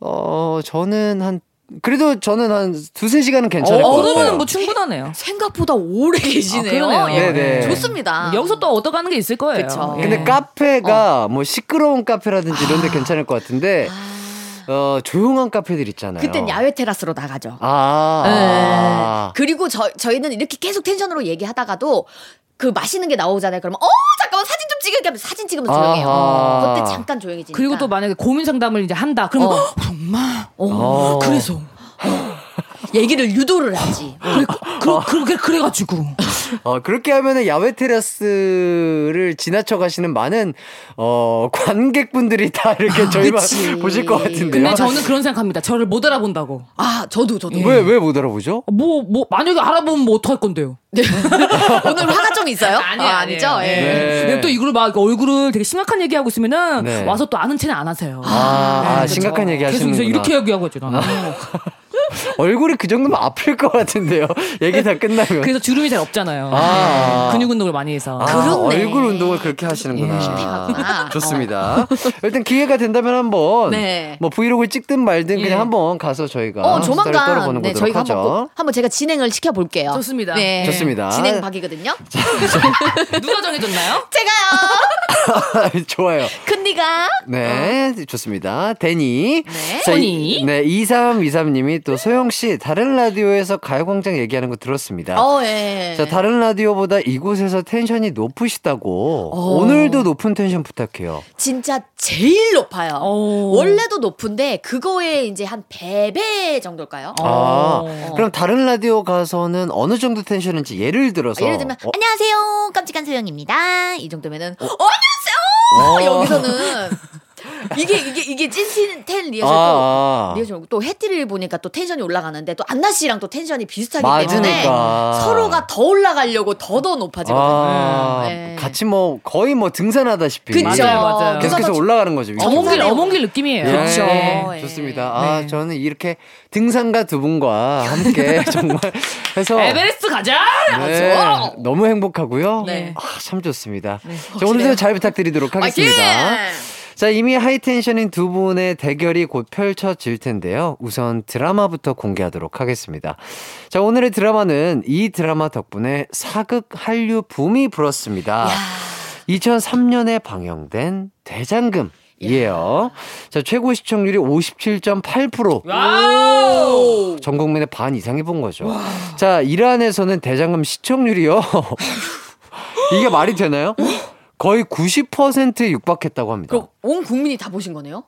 어, 저는 한, 그래도 저는 한 두세 시간은 괜찮을 어, 것 같아요. 그러면 뭐 충분하네요. 생각보다 오래 계시네요. 아. 예. 네네. 좋습니다. 여기서 또 얻어가는 게 있을 거예요. 그쵸. 예. 근데 카페가 뭐 시끄러운 카페라든지 이런 데 괜찮을 것 같은데, 어, 조용한 카페들 있잖아요. 그땐 야외 테라스로 나가죠. 아. 네. 아. 그리고 저, 저희는 이렇게 계속 텐션으로 얘기하다가도 그 맛있는 게 나오잖아요. 그러면 어 잠깐만 사진 좀 찍을게 하면 사진 찍으면서 조용해요. 아하. 그때 잠깐 조용해지니까. 그리고 또 만약에 고민 상담을 이제 한다. 그러면 어. 헉, 정말 어. 그래서 얘기를 유도를 하지. 그래, 그, 그렇게 그래가지고 어, 그렇게 하면은 야외 테라스를 지나쳐 가시는 많은, 어, 관객분들이 다 이렇게 저희만 그치. 보실 것 같은데요. 근데 저는 그런 생각합니다. 저를 못 알아본다고. 아 저도 저도. 왜, 왜 못 알아보죠? 뭐, 뭐, 만약에 알아보면 뭐 어떡할 건데요? 오늘 화가 좀 있어요? 아니에요, 아. 아니죠? 예. 네. 근데 또 이걸 막 얼굴을 되게 심각한 얘기하고 있으면은 네. 와서 또 아는 체는 안 하세요. 아, 아, 그렇죠. 심각한 얘기 계속 하시는구나. 이제 이렇게 얘기하고 있죠. 나는. 얼굴이 그 정도면 아플 것 같은데요. 얘기 다 끝나면. 그래서 주름이 잘 없잖아요. 아. 네, 근육 운동을 많이 해서. 아, 얼굴 운동을 그렇게 하시는구나. 아. 좋습니다. 일단 기회가 된다면 한번 네. 뭐 브이로그를 찍든 말든 예. 그냥 한번 가서 저희가 어, 조만간 떨어보는 네, 저희가 하죠. 한번 꼭 한번 제가 진행을 시켜 볼게요. 좋습니다. 네. 좋습니다. 진행 박이거든요. 누가 정해줬나요? 제가요. 좋아요. 큰니가 네, 좋습니다. 데니. 네. 자. 이- 네, 2323님이 또 소영 씨, 다른 라디오에서 가요광장 얘기하는 거 들었습니다. 어, 예. 자, 다른 라디오보다 이곳에서 텐션이 높으시다고. 어. 오늘도 높은 텐션 부탁해요. 진짜 제일 높아요. 오. 원래도 높은데 그거에 이제 한 배배 정도일까요? 아, 어. 그럼 다른 라디오 가서는 어느 정도 텐션인지 예를 들어서. 예를 들면 어, 안녕하세요 깜찍한 소영입니다 이 정도면은 어, 어. 안녕하세요 여기서는 이게 이게 이게 찐텐 리허설 아, 아. 또 리허설 또 해띠를 보니까 또 텐션이 올라가는데 또 안나 씨랑 또 텐션이 비슷하기 맞으니까. 때문에 서로가 더 올라가려고 더더 높아지거든요. 아, 네. 같이 뭐 거의 뭐 등산하다시피. 그쵸. 맞아요, 맞아요. 계속해서 올라가는 거죠. 어몽길 어몽길 느낌이에요. 네, 그쵸. 예. 좋습니다. 아, 저는 이렇게 등산가 두 분과 함께 정말 해서 에베레스트 가자. 네, 맞아. 너무 행복하고요. 네. 아, 참 좋습니다. 자, 오늘도 잘 부탁드리도록 하겠습니다. 자, 이미 high tension인 두 분의 대결이 곧 펼쳐질 텐데요. 우선 드라마부터 공개하도록 하겠습니다. 자, 오늘의 드라마는 이 드라마 덕분에 사극 한류 붐이 불었습니다. 2003년에 방영된 대장금. 이에요. 자, 최고 시청률이 57.8%. wow. 전 국민의 반 이상이 본 거죠. 자, 이란에서는 대장금 시청률이요. 이게 말이 되나요? 거의 90%에 육박했다고 합니다. 온 국민이 다 보신 거네요?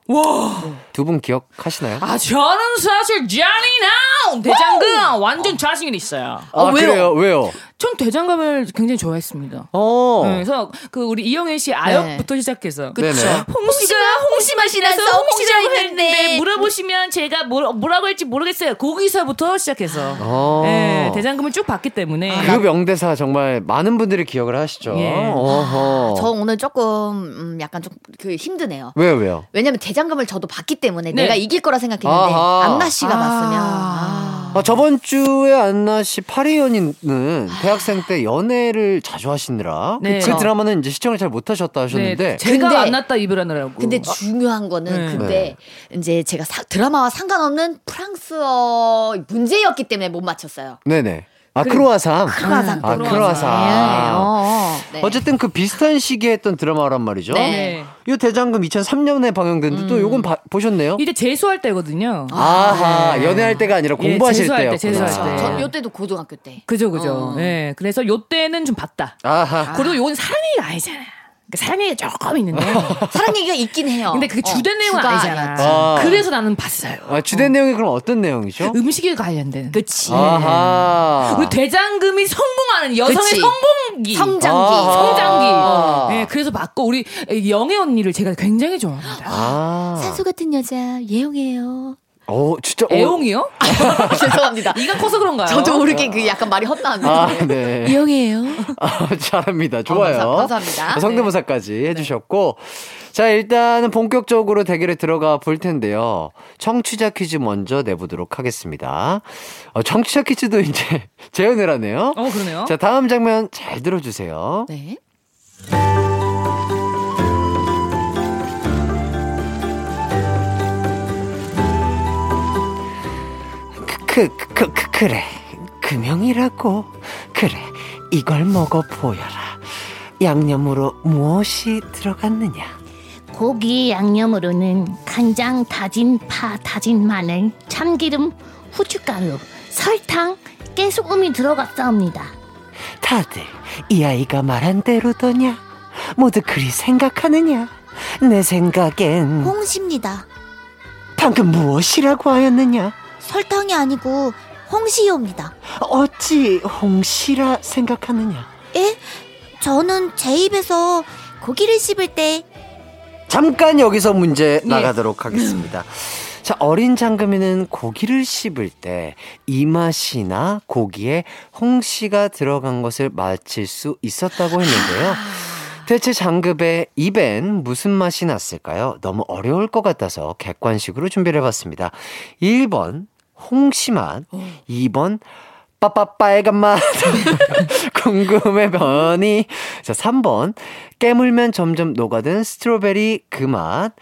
두분 기억하시나요? 아 저는 사실 자니나 대장금 완전 자신 있어요. 아, 어, 왜요? 그래요? 왜요? 전 대장금을 굉장히 좋아했습니다. 어. 네, 그래서 그 우리 이영애 씨 아역부터 시작해서 네네. 홍씨가 홍씨 맛이 나서 홍씨라고 했는데 물어보시면 제가 뭐, 뭐라고 할지 모르겠어요. 거기서부터 시작해서 어. 네, 대장금을 쭉 봤기 때문에 그 명대사 정말 많은 분들이 기억을 하시죠. 예. 어허. 저 오늘 조금 음, 약간 좀 그 힘 드네요. 왜요, 왜요? 왜냐면 대장금을 저도 봤기 때문에 네. 내가 이길 거라 생각했는데 아하. 안나 씨가 아. 봤으면 아. 아, 저번 주에 안나 씨 파리 연인은 대학생 때 연애를 자주 하시느라 네. 그 드라마는 이제 시청을 잘 못하셨다 네, 하셨는데 제가 근데- 안 났다 이별하느라고. 근데 중요한 거는 네. 그때 이제 제가 사- 드라마와 상관없는 프랑스어 문제였기 때문에 못 맞췄어요. 네네. 아 그리고 크로아상. 크로아상. 아 크로아상. 크로아상. 예, 어, 네. 어쨌든 그 비슷한 시기에 했던 드라마란 말이죠. 네. 네. 이 대장금 2003년에 방영됐는데 또 요건 봐- 보셨네요? 이때 재수할 때거든요. 아하 연애할 때가 아니라 예, 공부하실 재수할 때. 재수할 때. 전 요때도 고등학교 때. 그죠, 그죠. 어. 예. 그래서 요 때는 좀 봤다. 아하. 그리고 요건 사랑 얘기가 아니잖아요. 그러니까 사랑 얘기가 조금 있는데. 사랑 얘기가 있긴 해요. 근데 그게 어, 주된 내용은 주가 아니잖아. 아. 그래서 나는 봤어요. 아, 주된 내용이 그럼 어떤 내용이죠? 음식에 관련된. 그치. 아하. 우리 대장금이 성공하는 여성의 그치. 성공기. 성장기. 아하. 성장기. 아. 네, 그래서 봤고 우리 영애 언니를 제가 굉장히 좋아합니다. 아. 산소 같은 여자 예용이에요. 어, 진짜. 어. 애용이요? 죄송합니다. 이가 커서 그런가요? 저도 모르게 그 약간 말이 헛나왔는데. 아, 네. 예용이에요. 아, 잘합니다. 좋아요. 감사- 감사 합니다. 성대모사까지 해주셨고. 자, 일단은 본격적으로 대결에 들어가 볼 텐데요. 청취자 퀴즈 먼저 내보도록 하겠습니다. 어, 청취자 퀴즈도 이제 재연을 하네요. 어, 그러네요. 자, 다음 장면 잘 들어주세요. 네. 그, 그, 그, 그, 그래. 금형이라고. 그래. 이걸 먹어 보여라. 양념으로 무엇이 들어갔느냐? 고기 양념으로는 간장, 다진 파, 다진 마늘, 참기름, 후춧가루, 설탕, 깨소금이 들어갔사옵니다. 다들 이 아이가 말한 대로더냐? 모두 그리 생각하느냐? 내 생각엔 홍시입니다. 방금 무엇이라고 하였느냐? 설탕이 아니고 홍시요입니다. 어찌 홍시라 생각하느냐? 예? 저는 제 입에서 고기를 씹을 때 잠깐 여기서 문제 나가도록 하겠습니다. 자, 어린 장금이는 고기를 씹을 때 이 맛이나 고기에 홍시가 들어간 것을 맞힐 수 있었다고 했는데요. 대체 장급의 입엔 무슨 맛이 났을까요? 너무 어려울 것 같아서 객관식으로 준비를 해봤습니다. 1번 홍시맛. 2번 빠빠 빨간 맛. 궁금해 변이. 자, 3번 깨물면 점점 녹아든 스트로베리 그 맛.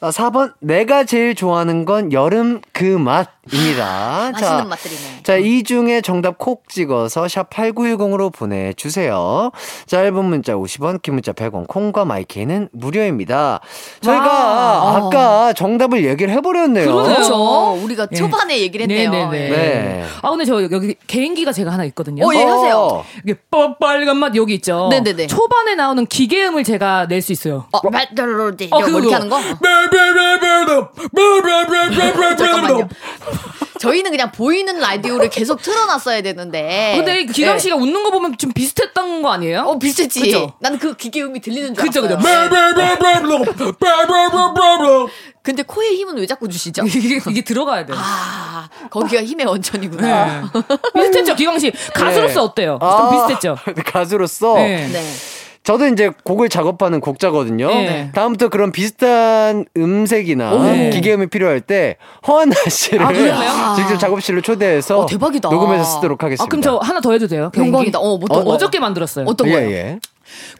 아, 4번 내가 제일 좋아하는 건 여름 그 맛입니다. 맛있는 맛들이네. 자, 이 중에 정답 콕 찍어서 샵 8910으로 보내 주세요. 짧은 문자 50원, 긴 문자 100원, 콩과 마이케이는 무료입니다. 저희가 와. 아까 정답을 얘기를 해 버렸네요. 그렇죠. 우리가 예. 초반에 얘기를 했네요. 네네네. 네. 아 근데 저 여기 개인기가 제가 하나 있거든요. 어, 예, 하세요. 이게 빠- 빨간 맛 여기 있죠. 네네네. 초반에 나오는 기계음을 제가 낼 수 있어요. 어, 말들로디 어. 이렇게 하는 거? 잠깐만요. 저희는 그냥 보이는 라디오를 계속 틀어놨어야 되는데. 근데 기강 네. 씨가 웃는 거 보면 좀 비슷했던 거 아니에요? 어 비슷했지. 그죠? 나는 그 기계음이 들리는 줄 그죠, 알았어요. 그죠. 네. 근데 코에 힘은 왜 자꾸 주시죠? 이게, 이게 들어가야 돼요. 아, 거기가 힘의 원천이구나. 네. 비슷했죠, 기강 씨. 가수로서 어때요? 좀 아, 비슷했죠. 가수로서 네. 네. 저도 이제 곡을 작업하는 곡자거든요. 네. 다음부터 그런 비슷한 음색이나 오. 기계음이 필요할 때 허한나 씨를 아, 그래요? 직접 작업실로 초대해서 어, 대박이다. 녹음해서 쓰도록 하겠습니다. 아, 그럼 저 하나 더 해도 돼요? 영광이다. 어, 뭐 어떤 거? 어저께 만들었어요. 어떤 예, 거요? 예.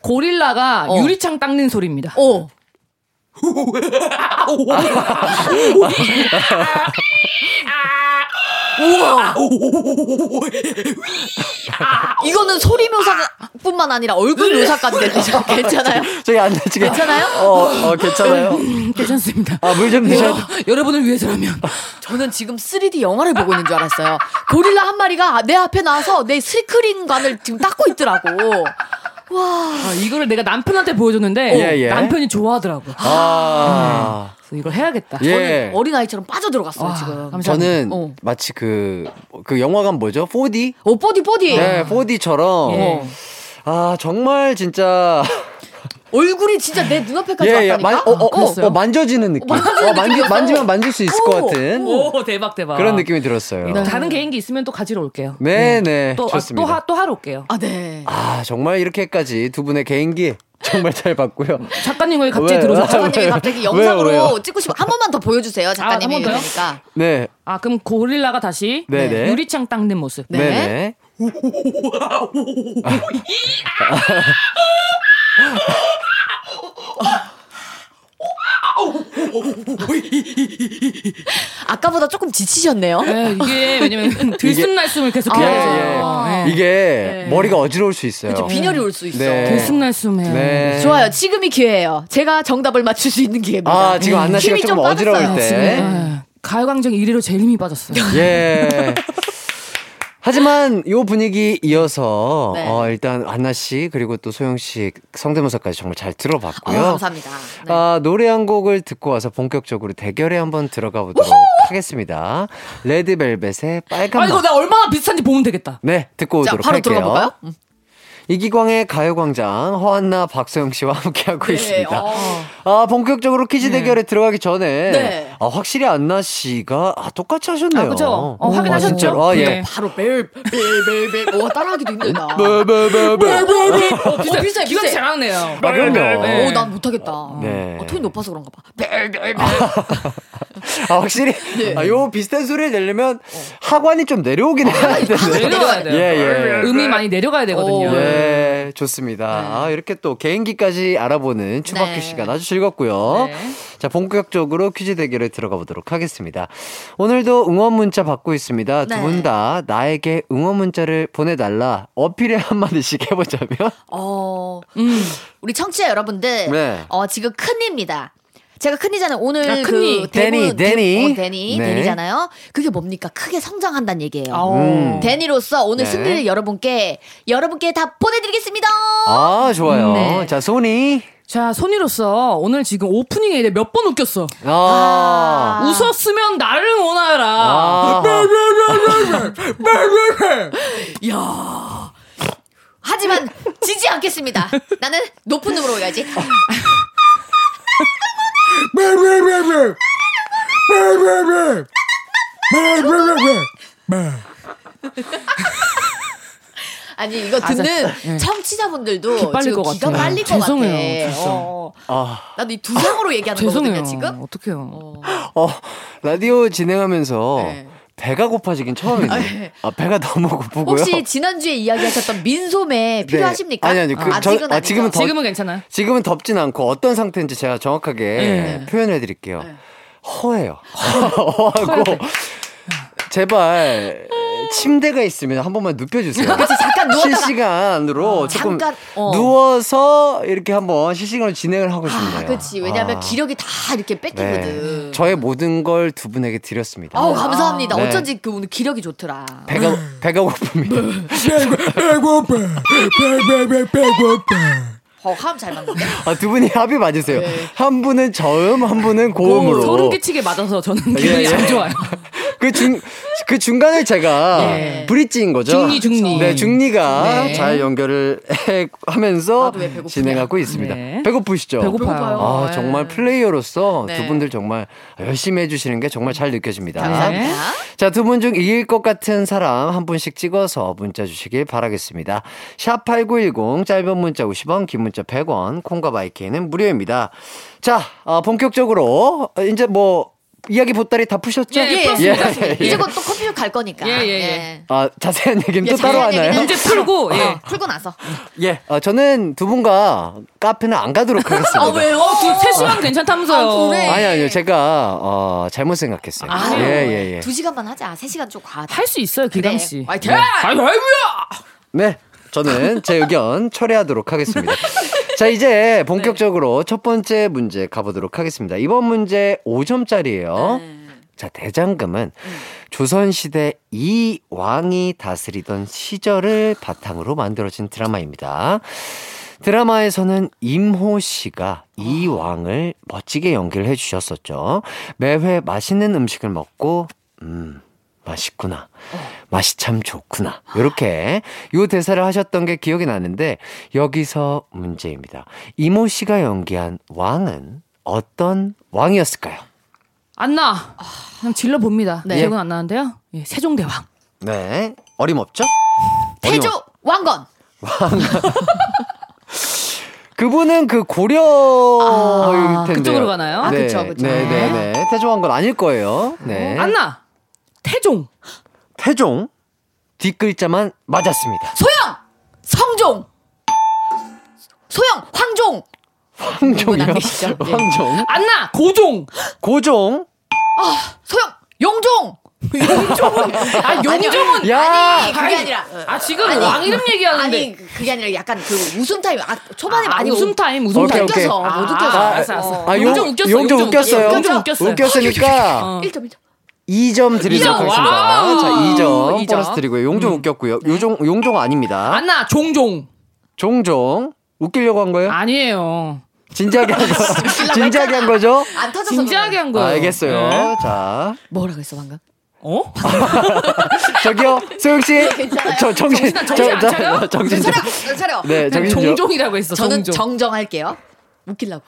고릴라가 어. 유리창 닦는 소리입니다. 어. 우와. 이거는 소리 묘사뿐만 아니라 얼굴 묘사까지 되죠. 괜찮아요? 저기 안나 지금 괜찮아요? 어, 어 괜찮아요. 음, 괜찮습니다. 아, 물 좀 드셔야 돼. 여러분을 위해서라면. 저는 지금 3D 영화를 보고 있는 줄 알았어요. 고릴라 한 마리가 내 앞에 나와서 내 스크린관을 지금 닦고 있더라고. 와. 아, 이거를 내가 남편한테 보여줬는데 예, 예. 남편이 좋아하더라고요. 아. 그 래서 이걸 해야겠다. 예. 어린 아이처럼 빠져 들어갔어요, 와, 지금. 감사합니다. 저는 어. 마치 그, 그 영화관 뭐죠? 4D? 어, 뽀디, 뽀디. 네, 4D처럼. 예. 아, 정말 진짜. 얼굴이 진짜 내 눈앞에까지 예, 예. 왔다니까? 만, 어, 어, 어? 어, 만져지는 느낌. 만져지는 어, 만지. 만지면 만질 수 있을 것 같은 오, 대박, 대박. 그런 느낌이 들었어요. 또 다른 개인기 있으면 또 가지러 올게요. 네, 네. 또, 아, 좋습니다. 또, 하, 또 하러 올게요. 아, 네. 아, 정말 이렇게까지 두 분의 개인기 정말 잘 봤고요. 작가님 왜 갑자기 왜? 들어오셨죠? 작가님이? 갑자기 영상으로 왜요, 왜요? 찍고 싶어. 한 번만 더 보여주세요, 작가님이. 아, 한번 더요? 그러니까. 네. 아, 그럼 고릴라가 다시 네, 네. 유리창 닦는 모습. 네. 네. 네. 아까보다 조금 지치셨네요. 네, 이게 왜냐면 들숨날숨을 계속 아, 해야 예, 돼서. 예. 네. 이게 네. 머리가 어지러울 수 있어요. 그렇죠. 빈혈이 올 수 있어. 네. 들숨날숨해요. 네. 좋아요. 지금이 기회예요. 제가 정답을 맞출 수 있는 기회입니다. 아, 지금 안나 씨가 힘이 조금 좀 어지러울 때. 네. 가요광장 1위로 제일 힘이 빠졌어요. 예. 하지만 요 분위기 이어서 네. 어, 일단 안나 씨 그리고 또 소영 씨 성대모사까지 정말 잘 아, 들어봤고요. 감사합니다. 네. 아, 노래 한 곡을 듣고 와서 본격적으로 대결에 한번 들어가 보도록 하겠습니다. 레드벨벳의 빨간 아, 이거 맛. 나 얼마나 비슷한지 보면 되겠다. 네, 듣고 자, 오도록 바로 할게요. 들어가 볼까요? 음. 이기광의 가요광장 허한나 박소영 씨와 함께하고 네, 있습니다. 어. 아 본격적으로 퀴즈 대결에 들어가기 전에 네. 아, 확실히 안나 씨가 아, 똑같이 하셨네요. 아, 그죠? 어, 오, 확인하셨죠? 아? 아, 예. 네. 바로 멜멜멜멜멜 와 따라하기도 힘들다. 네, 어, 비슷해. 비슷해. 기가. 잘하네요. 아, 그럼요. 네. 오, 난 못하겠다. 네. 어, 톤이 높아서 그런가 봐. 아, 확실히 네. 아, 요 비슷한 소리를 내려면 하관이 좀 내려오긴 해야 되는데. 내려가야 돼요. 예, 예. 음이 많이 내려가야 되거든요. 네, 좋습니다. 아, 이렇게 또 개인기까지 알아보는 추박규 네. 시간 아주 즐겁고요. 네. 자, 본격적으로 퀴즈 대결에 들어가 보도록 하겠습니다. 오늘도 응원 문자 받고 있습니다. 네. 두분 다 나에게 응원 문자를 보내달라 어필에 한마디씩 해보자면. 어, 음. 우리 청취자 여러분들, 네. 어, 지금 큰입니다. 제가 큰이잖아요. 오늘 아, 큰이. 그 데니, 대본- 데니. 어, 데니, 네. 데니잖아요. 그게 뭡니까? 크게 성장한다는 얘기예요. 음. 데니로서 오늘 네. 승리를 여러분께 여러분께 다 보내드리겠습니다. 아, 좋아요. 네. 자, 소니. 자, 손이로서 오늘 지금 오프닝에 몇 번 웃겼어. 아. 웃었으면 나를 원하라. 아. 이야. 하지만 지지 않겠습니다. 나는 높은 음으로 가야지. 아니 이거 듣는 네. 청취자분들도 기 빨릴 것 기가 같아요. 빨릴 것 죄송해요, 같아. 진짜. 어. 아. 나도 이 두상으로 얘기하는 죄송해요. 거거든요 지금. 어떡해요. 어, 라디오 진행하면서 네. 배가 고파지긴 처음이네. 아, 배가 너무 고프고요. 혹시 지난주에 이야기하셨던 민소매 필요하십니까? 네. 아니, 아니, 그, 저- 아직은 아? 지금은 더- 지금은 괜찮아요. 지금은 덥진 않고 어떤 상태인지 제가 정확하게 네. 표현해 드릴게요. 허해요. 허하고 제발 침대가 있으면 한 번만 눕혀주세요. 잠깐 누웠다가. 실시간으로 조금 잠깐, 어. 누워서 이렇게 한번 실시간으로 진행을 하고 싶네요. 아, 그치. 왜냐면 아. 기력이 다 이렇게 뺏기거든. 네. 저의 모든 걸 두 분에게 드렸습니다. 아우, 감사합니다. 네. 어쩐지 그 오늘 기력이 좋더라. 배가 배가 고픕니다. 배고파 배배배 배고파 어, 화음 잘 맞는데? 아, 두 분이 합이 맞으세요. 한 분은 저음, 한 분은 고음으로. 소름 끼치게 맞아서 저는 예, 기분이 예. 안 좋아요. 그 중, 그 중간을 제가 예. 브릿지인 거죠. 중리, 중리. 네, 중리가 네. 잘 연결을 해, 하면서. 진행하고 있습니다. 네. 배고프시죠? 배고파요. 아, 네. 정말 플레이어로서 네. 두 분들 정말 열심히 해주시는 게 정말 잘 느껴집니다. 감사합니다. 자, 두 분 중 이길 것 같은 사람 한 분씩 찍어서 문자 주시길 바라겠습니다. 샵8910 짧은 문자 50원, 긴 문자 100원, 콩과 마이크는 무료입니다. 자, 어, 본격적으로 어, 이제 뭐 이야기 보따리 다 푸셨죠? 예, 예, 예, 예, 예. 이제 곧 또 커피숍 갈 거니까. 예, 예, 예. 아, 자세한 얘기는 예, 또 따로 자세한 하나요? 문제 풀고, 어, 예. 풀고 나서. 예, 어, 저는 두 분과 카페는 안 가도록 하겠습니다. 아, 왜요? 어, 두, 3시간 괜찮다면서요. 아, 그래. 아니, 아니요. 제가, 어, 잘못 생각했어요. 아유. 예, 예, 예. 두 시간만 하자. 세 시간 좀 과. 할수 있어요, 기강 씨. 그래. 화이팅! 아이, 아이고야! 네. 저는 제 의견 철회하도록 하겠습니다. 자, 이제 본격적으로 첫 번째 문제 가보도록 하겠습니다. 이번 문제 5점짜리예요. 자, 대장금은 조선시대 이 왕이 다스리던 시절을 바탕으로 만들어진 드라마입니다. 드라마에서는 임호 씨가 이 왕을 멋지게 연기를 해주셨었죠. 매회 맛있는 음식을 먹고, 음, 맛있구나. 맛이 참 좋구나. 요렇게 요 대사를 하셨던 게 기억이 나는데 여기서 문제입니다. 이모 씨가 연기한 왕은 어떤 왕이었을까요? 안 나. 그냥 질러 봅니다. 네. 기억은 안 나는데요. 예, 세종대왕. 네. 어림없죠? 태조 어림없- 왕건. 그분은 그 고려일 아, 텐데. 그쪽으로 가나요? 아, 그쵸, 그쵸. 네, 네, 네. 태종한 건 아닐 거예요. 네. 안 나. 태종. 태종 뒷글자만 맞았습니다. 소영! 성종! 소영! 황종! 황종이요? 예. 황종. 안나. 고종. 고종. 소영! 용종! 용종은. 아, 용종은. 야! 아니, 그게 아니, 아니라. 아, 지금 아니, 왕 이름 얘기하는데. 아니, 그- 그게 아니라 약간 그 웃음 타임. 아, 초반에 아, 많이 웃음 오- 타임, 웃음 못 타임. 웃겨서, 오케이. 못 아, 웃겨서. 알았어, 알았어. 어. 아, 용종 용, 웃겼어, 용종 용종 웃겼어요. 웃겼어. 용종 웃겼어요. 웃겼으니까 어. 1점 1점. 2점 드리도록 이점. 하겠습니다. wow. 자, 2점 이점. 보너스 드리고요. 용종 웃겼고요. 요종, 용종 아닙니다. 안나. 종종. 종종. 웃기려고 한 거예요? 아니에요. 진지하게 한 거. 진지하게 한 거죠? 안 터져서 진지하게 한 거예요. 알겠어요. 네. 자, 뭐라고 했어 방금? 어? 저기요, 소영 씨. 괜찮아요. 저, 정신, 정신 안- 차려? 정신 좀. 차려 차려. 네, 정신 좀. 종종이라고 했어. 저는 종종. 정정할게요. 웃기려고.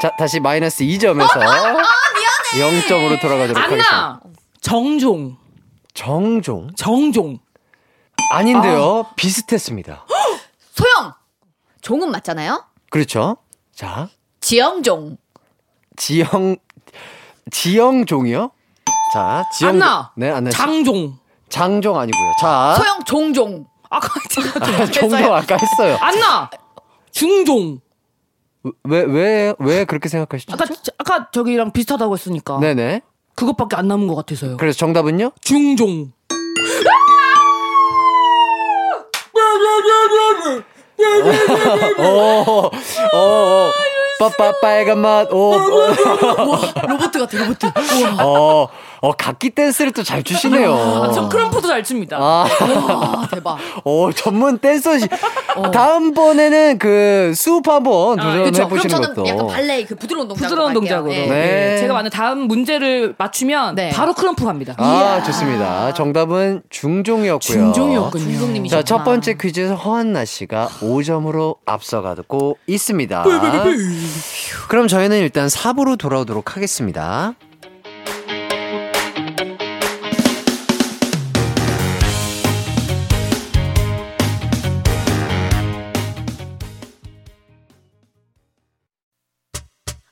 자, 다시 마이너스 2점에서 아, 0점으로 돌아가도록 안 하겠습니다. 나. 정종. 정종. 정종. 아닌데요. 비슷했습니다. 소영. 종은 맞잖아요. 그렇죠. 자, 지영종. 지영, 지영종이요? 자, 지영. 안나. 네, 안나. 씨. 장종. 장종 아니고요. 자, 소영 종종. 아까 제가 좀 아, 종종 아까 했어요. 안 나. 중종. 왜, 왜, 왜 그렇게 생각하시죠? 아까 저- 아까 저기랑 비슷하다고 했으니까. 네네. 그것밖에 안 남은 것 같아서요. 그래서 정답은요? 중종. 오, 오, 오. 빠빠 빨간 맛. 오. 로봇 같아 로봇. 어, 어, 각기 댄스를 또 잘 추시네요. 아, 저 크럼프도 잘 춥니다. 아, 와 대박. 오, 전문 댄서시. 다음번에는 그 수업 한번 도전해 그쵸. 그럼 보시는 저는 것도. 약간 발레 그 부드러운 동작으로 부드러운. 동작으로. 예. 네. 제가 만약 다음 문제를 맞추면 네. 바로 크럼프 갑니다. 아, 좋습니다. 정답은 중종이었고요. 중종이었군요. 중종님이 자, 첫 번째 퀴즈에서 허한나 씨가 5점으로 앞서가고 있습니다. 그럼 저희는 일단 4부로 돌아오도록 하겠습니다.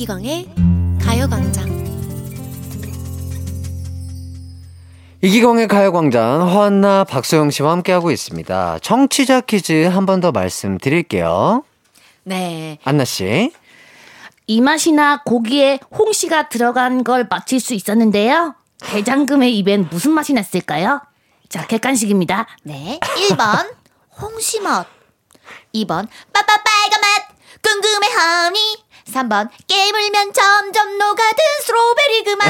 이기광의 가요광장 이기광의 가요광장 허한나 박소영 씨와 함께하고 있습니다. 청취자 퀴즈 한 번 더 말씀드릴게요. 네. 안나 씨. 이 맛이나 고기에 홍시가 들어간 걸 맞힐 수 있었는데요. 대장금의 입엔 무슨 맛이 났을까요? 자, 객관식입니다. 네. 1번 홍시 맛 2번 빠빠 빨간 맛 궁금해 하니 3번 깨물면 점점 녹아든 스트로베리 그 맛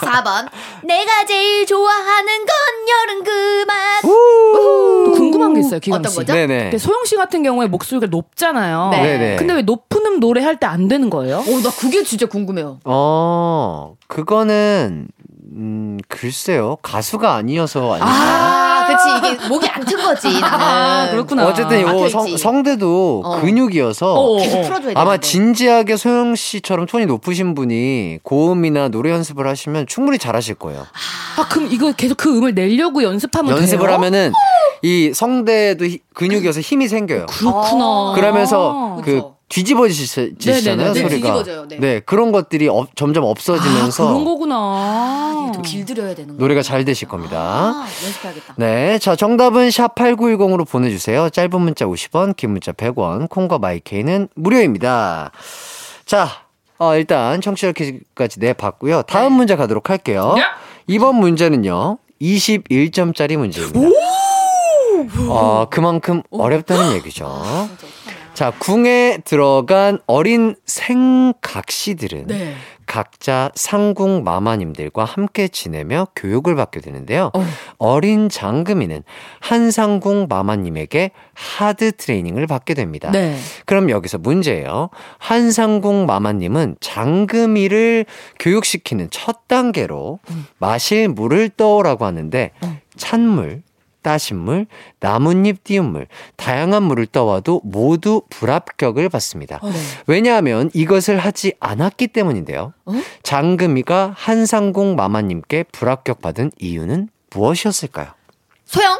4번 내가 제일 좋아하는 건 여름 그 맛. 또 궁금한 게 있어요, 기광 어떤 씨. 거죠? 네네. 소영 씨 같은 경우에 목소리가 높잖아요. 네. 네네. 근데 왜 높은 음 노래 할 때 안 되는 거예요? 오, 나 그게 진짜 궁금해요. 어, 그거는, 음, 글쎄요. 가수가 아니어서 아닌가. 아, 그치. 이게 목이 안 튼 거지, 나는. 아, 그렇구나. 어쨌든 요. 성, 성대도 어. 근육이어서 어, 어, 계속 어. 풀어줘야 돼. 아마 진지하게 소영 씨처럼 톤이 높으신 분이 고음이나 노래 연습을 하시면 충분히 잘하실 거예요. 아, 그럼 이거 계속 그 음을 내려고 연습하면 연습을 돼요? 하면은 이 성대도 히- 근육이어서 힘이 생겨요. 그렇구나. 그러면서 그 그쵸. 뒤집어지시잖아요 네네네. 네, 소리가. 뒤집어져요, 네. 그런 것들이 업- 점점 없어지면서 아, 그런 거구나. 좀 길들여야 되는 거. 노래가 잘 되실 겁니다. 아, 연습해야겠다. 네. 자, 정답은 샵 8910으로 보내주세요. 짧은 문자 50원, 긴 문자 100원, 콩과 마이케이는 무료입니다. 자, 어, 일단 청취자 퀴즈까지 내봤고요. 다음 문제 가도록 할게요. 이번 문제는요, 21점짜리 문제입니다. 어, 그만큼 어렵다는 얘기죠. 자, 궁에 들어간 어린 생각시들은 네. 각자 상궁 마마님들과 함께 지내며 교육을 받게 되는데요. 어. 린 장금이는 한상궁 마마님에게 하드 트레이닝을 받게 됩니다. 네. 그럼 여기서 문제예요. 한상궁 마마님은 장금이를 교육시키는 첫 단계로 마실 물을 떠오라고 하는데 찬물, 따신 물, 나뭇잎 띄운 물, 다양한 물을 떠와도 모두 불합격을 받습니다. 왜냐하면 이것을 하지 않았기 때문인데요. 장금이가 한상궁 마마님께 불합격 받은 이유는 무엇이었을까요? 소영,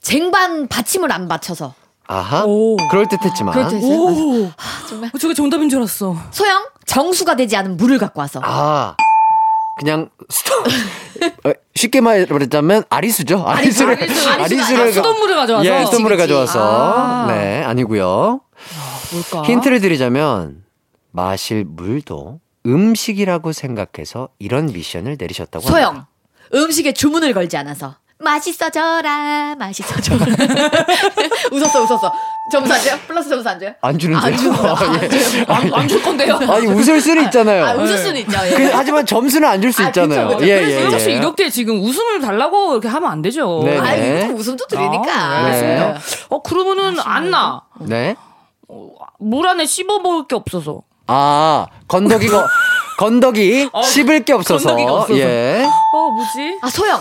쟁반 받침을 안 받쳐서. 아하, 오. 그럴 듯했지만. 그럴 듯했어요? 오. 정말. 어, 저게 정답인 줄 알았어. 소영, 정수가 되지 않은 물을 갖고 와서. 아, 그냥 스톱. 어, 쉽게 말하자면 아리수죠. 아리수, 아리수를 아리수, 아리수를 아니라 수돗물을 가져와서. 예, 수돗물을. 가져와서 아. 네 아니고요. 뭘까? 힌트를 드리자면 마실 물도 음식이라고 생각해서 이런 미션을 내리셨다고 합니다. 소영, 음식에 주문을 걸지 않아서. 맛있어져라, 맛있어져라. 웃었어, 웃었어. 점수 안 줘요? 플러스 점수 안 줘요? 안 주는데요? 안 준다. 아, 예. 안, 안 줄 건데요. 아니 웃을 수는 있잖아요. 아, 웃을 수는 있죠. 예. 그, 하지만 점수는 안 줄수 아, 있잖아요. 그쵸, 그쵸. 예, 그래서 예, 소영 씨 예. 이렇게 지금 웃음을 달라고 이렇게 하면 안 되죠. 네네. 아, 웃음도 들으니까. 아, 네. 알겠습니다. 어, 그러면은 안 나. 네. 물 안에 씹어 먹을 게 없어서. 아 건더기가 건더기 씹을 게 없어서. 어, 건더기가 없어서. 예. 어, 뭐지? 아, 소영.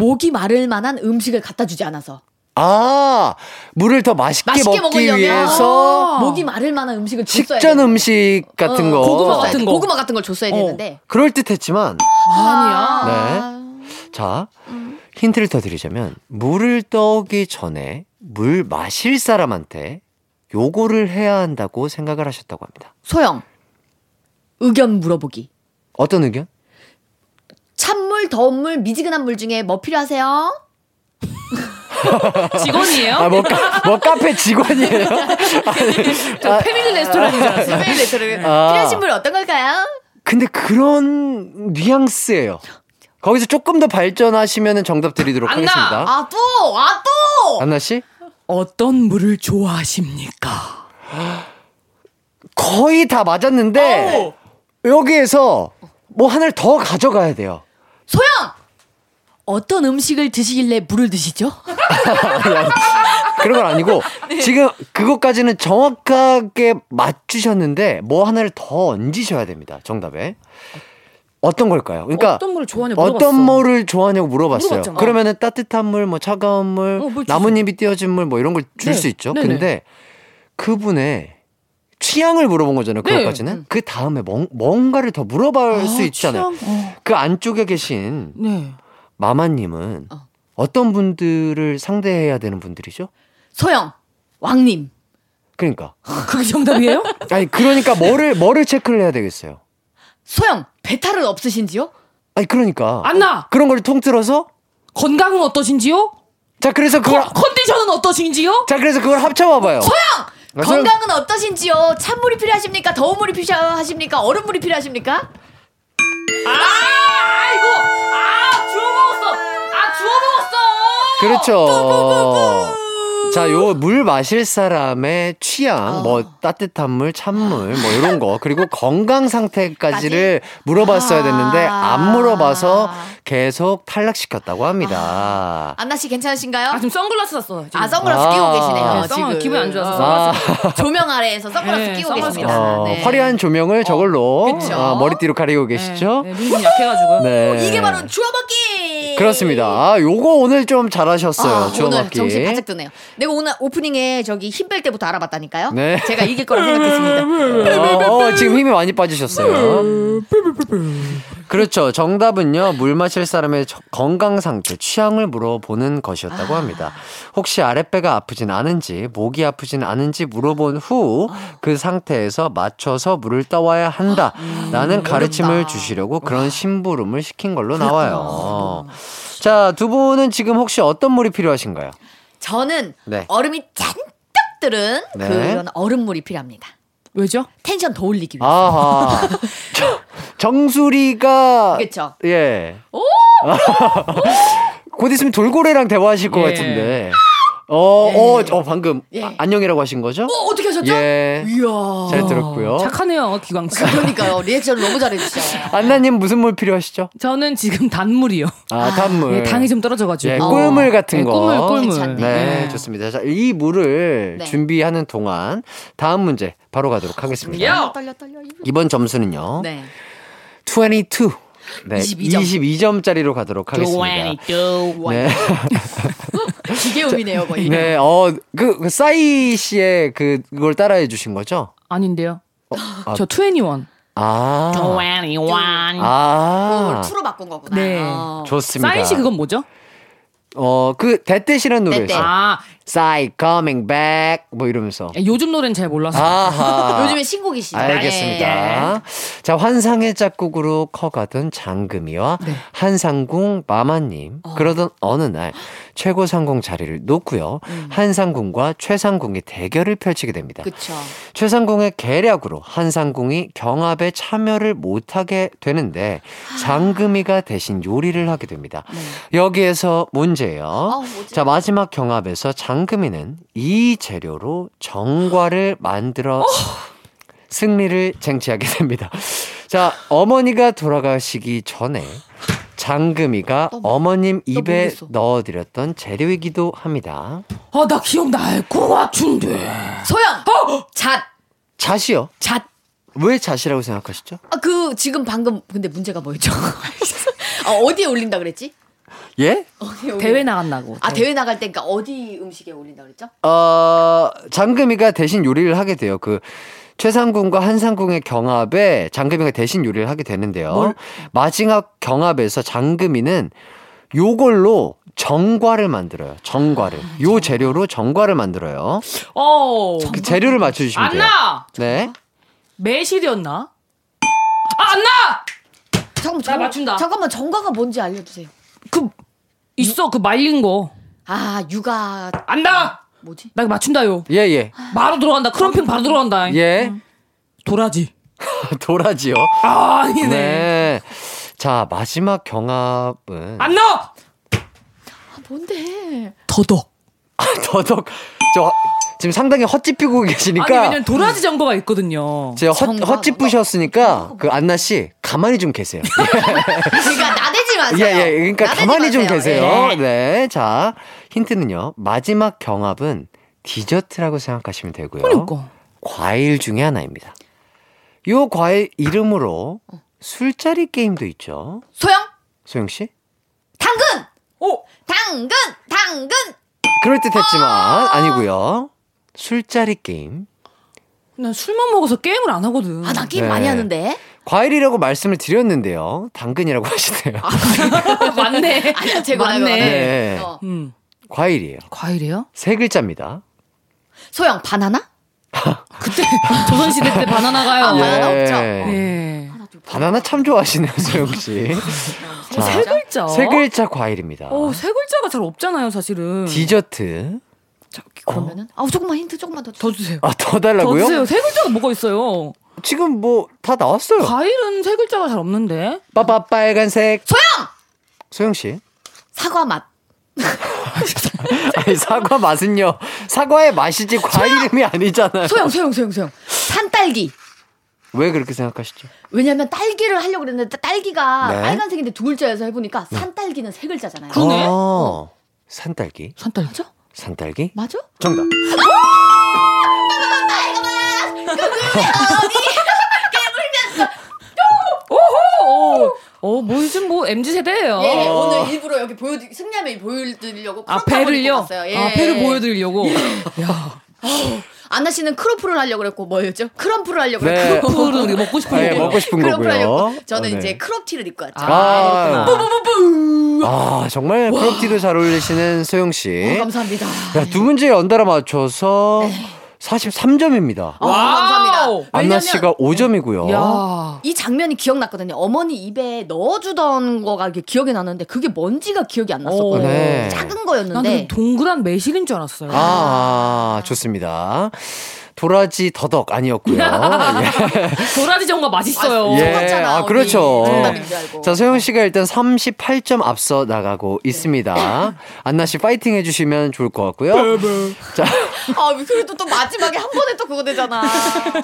목이 마를 만한 음식을 갖다 주지 않아서. 아 물을 더 맛있게, 맛있게 먹기 먹으려면 위해서 목이 마를 만한 음식을 줬어야 식전. 음식 같은 어, 거. 고구마 같은 거. 고구마 같은 걸 줬어야 되는데. 그럴 듯했지만 아니야. 네. 자, 힌트를 더 드리자면, 물을 떠오기 전에 물 마실 사람한테 요거를 해야 한다고 생각을 하셨다고 합니다. 소영. 의견 물어보기. 어떤 의견? 찬물, 더운 물, 미지근한 물 중에 뭐 필요하세요? 직원이에요? 아, 뭐, 카, 뭐 카페 직원이에요? 저 패밀리 레스토랑인 줄 알았어요. 스페인 레터를 아. 필요하신 물 어떤 걸까요? 근데 그런 뉘앙스예요. 거기서 조금 더 발전하시면 정답 드리도록 안나! 하겠습니다. 아, 또! 아, 또! 안나 씨? 어떤 물을 좋아하십니까? 거의 다 맞았는데, 여기에서 뭐 하나를 더 가져가야 돼요. 소영! 어떤 음식을 드시길래 물을 드시죠? 그런 건 아니고 지금 그것까지는 정확하게 맞추셨는데 뭐 하나를 더 얹으셔야 됩니다. 정답에. 어떤 걸까요? 그러니까 어떤 물을 좋아하냐 어떤 물어봤어. 물을 좋아하냐고 물어봤어요. 물어봤잖아. 그러면은 따뜻한 물, 뭐 차가운 물, 어? 나뭇잎이 띄어진 물, 뭐 이런 걸줄 네. 수 있죠. 네네. 근데 그분의 취향을 물어본 거잖아요. 네. 그것까지는 그 다음에 뭔, 뭔가를 더 물어볼 수 아, 있잖아요. 취향? 어. 그 안쪽에 계신 네. 마마님은 어. 떤 분들을 상대해야 되는 분들이죠? 소영, 왕님. 그러니까. 그게 정답이에요? 아니 그러니까 뭐를 뭐를 체크를 해야 되겠어요. 소영, 배탈은 없으신지요? 아니 그러니까 안나. 그런 걸 통틀어서 건강은 어떠신지요? 자 그래서 그걸 컨디션은 어떠신지요? 자 그래서 그걸 합쳐봐봐요. 소영! 아, 건강은 어떠신지요? 찬물이 필요하십니까? 더운 물이 필요하십니까? 얼음물이 필요하십니까? 아, 아이고! 아, 주워 먹었어! 아, 주워 먹었어! 그렇죠. 자, 요 물 마실 사람의 취향, 뭐 따뜻한 물, 찬물, 뭐 이런 거, 그리고 건강 상태까지를 물어봤어야 됐는데 안 물어봐서 계속 탈락시켰다고 합니다. 안나 씨 괜찮으신가요? 아, 지금 선글라스 샀어. 지금. 아, 선글라스 아. 끼고 계시네요. 네, 지금 기분이 안 좋아서 아. 선글라스. 조명 아래에서 선글라스 네, 끼고 선글라스 계십니다. 어, 네. 화려한 조명을 저걸로 그쵸. 어, 머리띠로 가리고 계시죠? 네, 눈이 약해가지고. 네. 이게 바로 주워먹기! 그렇습니다. 아, 요거 오늘 좀 잘하셨어요. 아, 주워먹기. 정신 바짝 드네요. 내가 오늘 오프닝에 저기 힘 뺄 때부터 알아봤다니까요. 네. 제가 이길 거라 생각했습니다. 어, 지금 힘이 많이 빠지셨어요. 그렇죠. 정답은요. 물 마실 사람의 저- 건강 상태, 취향을 물어보는 것이었다고 합니다. 혹시 아랫배가 아프진 않은지, 목이 아프진 않은지 물어본 후 그 상태에서 맞춰서 물을 떠와야 한다 라는 가르침을 주시려고 그런 심부름을 시킨 걸로 나와요. 자, 두 분은 지금 혹시 어떤 물이 필요하신가요? 저는 네. 얼음이 잔뜩 들은 네. 그런 얼음물이 필요합니다. 왜죠? 텐션 더 올리기 위해서. 아하. 정수리가 그쵸. 예. 오! 곧 있으면 돌고래랑 대화하실 것 예. 같은데. 어, 어, 어, 방금 예. 아, 안녕이라고 하신 거죠? 어, 어떻게 하셨죠? 예. 이야. 잘 들었고요. 착하네요, 기광 씨. 그러니까요. 리액션을 너무 잘해주셔. 안나님 무슨 물 필요하시죠? 저는 지금 단물이요. 아, 단물. 예, 당이 좀 떨어져가지고. 예, 꿀물 같은 예, 거. 꿀물, 꿀물. 괜찮네. 네, 네. 좋습니다. 자, 이 물을 네. 준비하는 동안 다음 문제 바로 가도록 하겠습니다. 야! 떨려 떨려. 이번 점수는요. 네. 22. 네, 22 점. 22점짜리로 가도록 하겠습니다. 네. 기계음이네요 거의. 네, 어, 그, 그 싸이 씨의 그, 그걸 따라해 주신 거죠? 아닌데요. 아, 저 21. 아. 21. 아. 그걸 투로 바꾼 거구나. 네. 어. 좋습니다. 싸이 씨 그건 뭐죠? 어, 그, 대댓이라는 노래. 있어요. 아, 싸이 coming back. 뭐 이러면서. 요즘 노래는 잘 몰라서. 아하. 요즘에 신곡이시죠. 알겠습니다. 네. 자, 환상의 짝꿍으로 커가던 장금이와 네. 한상궁 마마님. 그러던 어느 날 최고 상궁 자리를 놓고요. 한상궁과 최상궁이 대결을 펼치게 됩니다. 음. 그쵸. 최상궁의 계략으로 한상궁이 경합에 참여를 못하게 되는데 장금이가 대신 요리를 하게 됩니다. 여기에서 문제예요. 뭐지? 자 마지막 경합에서 장 금이는 이 재료로 정과를 만들어 승리를 쟁취하게 됩니다. 자 어머니가 돌아가시기 전에 장금이가 어머님 입에. 넣어드렸던 재료이기도 합니다. 아, 나 기억날 것 같은데. 소영. 잣. 잣이요? 잣. 왜 잣이라고 생각하시죠? 아, 그 지금 방금 근데 문제가 뭐였죠? 아, 어디에 올린다 그랬지? 예? 어디에 올린다? 대회 나간다고. 아 대회 나갈 때 그러니까 어디 음식에 올린다 그랬죠? 어, 장금이가 대신 요리를 하게 돼요. 그 최상궁과 한상궁의 경합에 장금이가 대신 요리를 하게 되는데요. 마지막 경합에서 장금이는 요걸로 정과를 만들어요. 정과를. 요 재료로 정과를 만들어요. 어. 그 재료를 맞춰 주시면 돼요. 안나! 네. 매실이었나? 아, 안나! 잠깐만 나 맞춘다. 잠깐만 정가가 뭔지 알려 주세요. 그, 있어, 그 말린 거. 아 육아 안나! 뭐지? 나 이거 맞춘다요. 예, 예. 바로 들어간다. 크럼핑 바로 들어간다. 예. 도라지. 도라지요. 아, 아니네. 네. 자, 마지막 경합은. 안 나! 아 뭔데? 더덕. 더덕. 저, 지금 상당히 헛짚히고 계시니까. 아니, 왜냐면 도라지 정보가 있거든요. 제가 헛? 헛짚으셨으니까 그 안나 씨 가만히 좀 계세요. 그러니까 나대지 마세요. 예, 예. 그러니까 가만히 좀 마세요. 계세요. 예. 네. 자, 힌트는요. 마지막 경합은 디저트라고 생각하시면 되고요. 그러니까. 과일 중에 하나입니다. 요 과일 이름으로 술자리 게임도 있죠. 소영 소영 씨? 당근. 오 당근 당근. 그럴듯했지만 아니고요. 술자리 게임. 난 술만 먹어서 게임을 안 하거든. 아 나 게임 네. 많이 하는데. 과일이라고 말씀을 드렸는데요. 당근이라고 하시네요. 맞네. 아니야 제거 맞네. 네. 어. 음. 과일이에요. 과일이에요? 세 글자입니다. 소영 바나나? 그때 조선시대 때 바나나가요. 아, 바나나 없죠? 예. 바나나 참 좋아하시네요, 소영 씨. 자, 세 글자. 세 글자 과일입니다. 어, 세 글자가 잘 없잖아요, 사실은. 디저트. 그러면은 아 조금만 힌트 조금만 더. 더 주세요. 아, 더더 달라고요? 주세요. 세 글자가 뭐가 있어요? 지금 뭐 다 나왔어요. 과일은 세 글자가 잘 없는데. 빠빠 빨간색. 소영 소영 씨. 사과 맛. 아니, 사과 맛은요. 사과의 맛이지 과일 이름이 아니잖아요. 소영 소영 소영 소영. 산딸기. 왜 그렇게 생각하시죠? 왜냐면 딸기를 하려고 그랬는데 딸기가 네. 빨간색인데 두 글자여서 해보니까 산딸기는 세 글자잖아요. 그러네. 어, 산딸기. 산딸기죠? 산딸기? 맞아? 정답. 오호! 어, 뭐 요즘 뭐 MZ 세대예요. 예, 오늘 일부러 여기 보여드 승리함에 보여드리려고 아, 배를요? 예. 아, 배를 보여드리려고. 안나 씨는 크로플을 하려고 그랬고 뭐였죠? 크럼플을 하려고 네. 그랬고 크로플을 우리 먹고 싶은 네, 거고요. 먹고 싶은 크럼플 하려고 거고요. 저는 어, 네. 이제 크롭티를 입고 왔죠. 아, 그렇구나. 아, 정말 크롭티도 잘 어울리시는 소영 씨. 어, 감사합니다. 야, 두 문제 연달아 맞춰서 43점입니다. 아, 감사합니다. 안나 씨가 5점이고요. 야. 이 장면이 기억났거든요. 어머니 입에 넣어주던 거가 이게 기억이 나는데 그게 뭔지가 기억이 안 났었거든요. 네. 작은 난 거였는데 그 동그란 매실인 줄 알았어요. 아, 좋습니다. 도라지 더덕 아니었고요. 예. 도라지 정가 맛있어요. 예, 속았잖아, 아. 그렇죠. 알고. 자, 소영 씨가 일단 38점 앞서 나가고 있습니다. 안나 씨 파이팅 해 주시면 좋을 것 같고요. 자, 아, 그래도 또 마지막에 한 번에 또 그거 되잖아.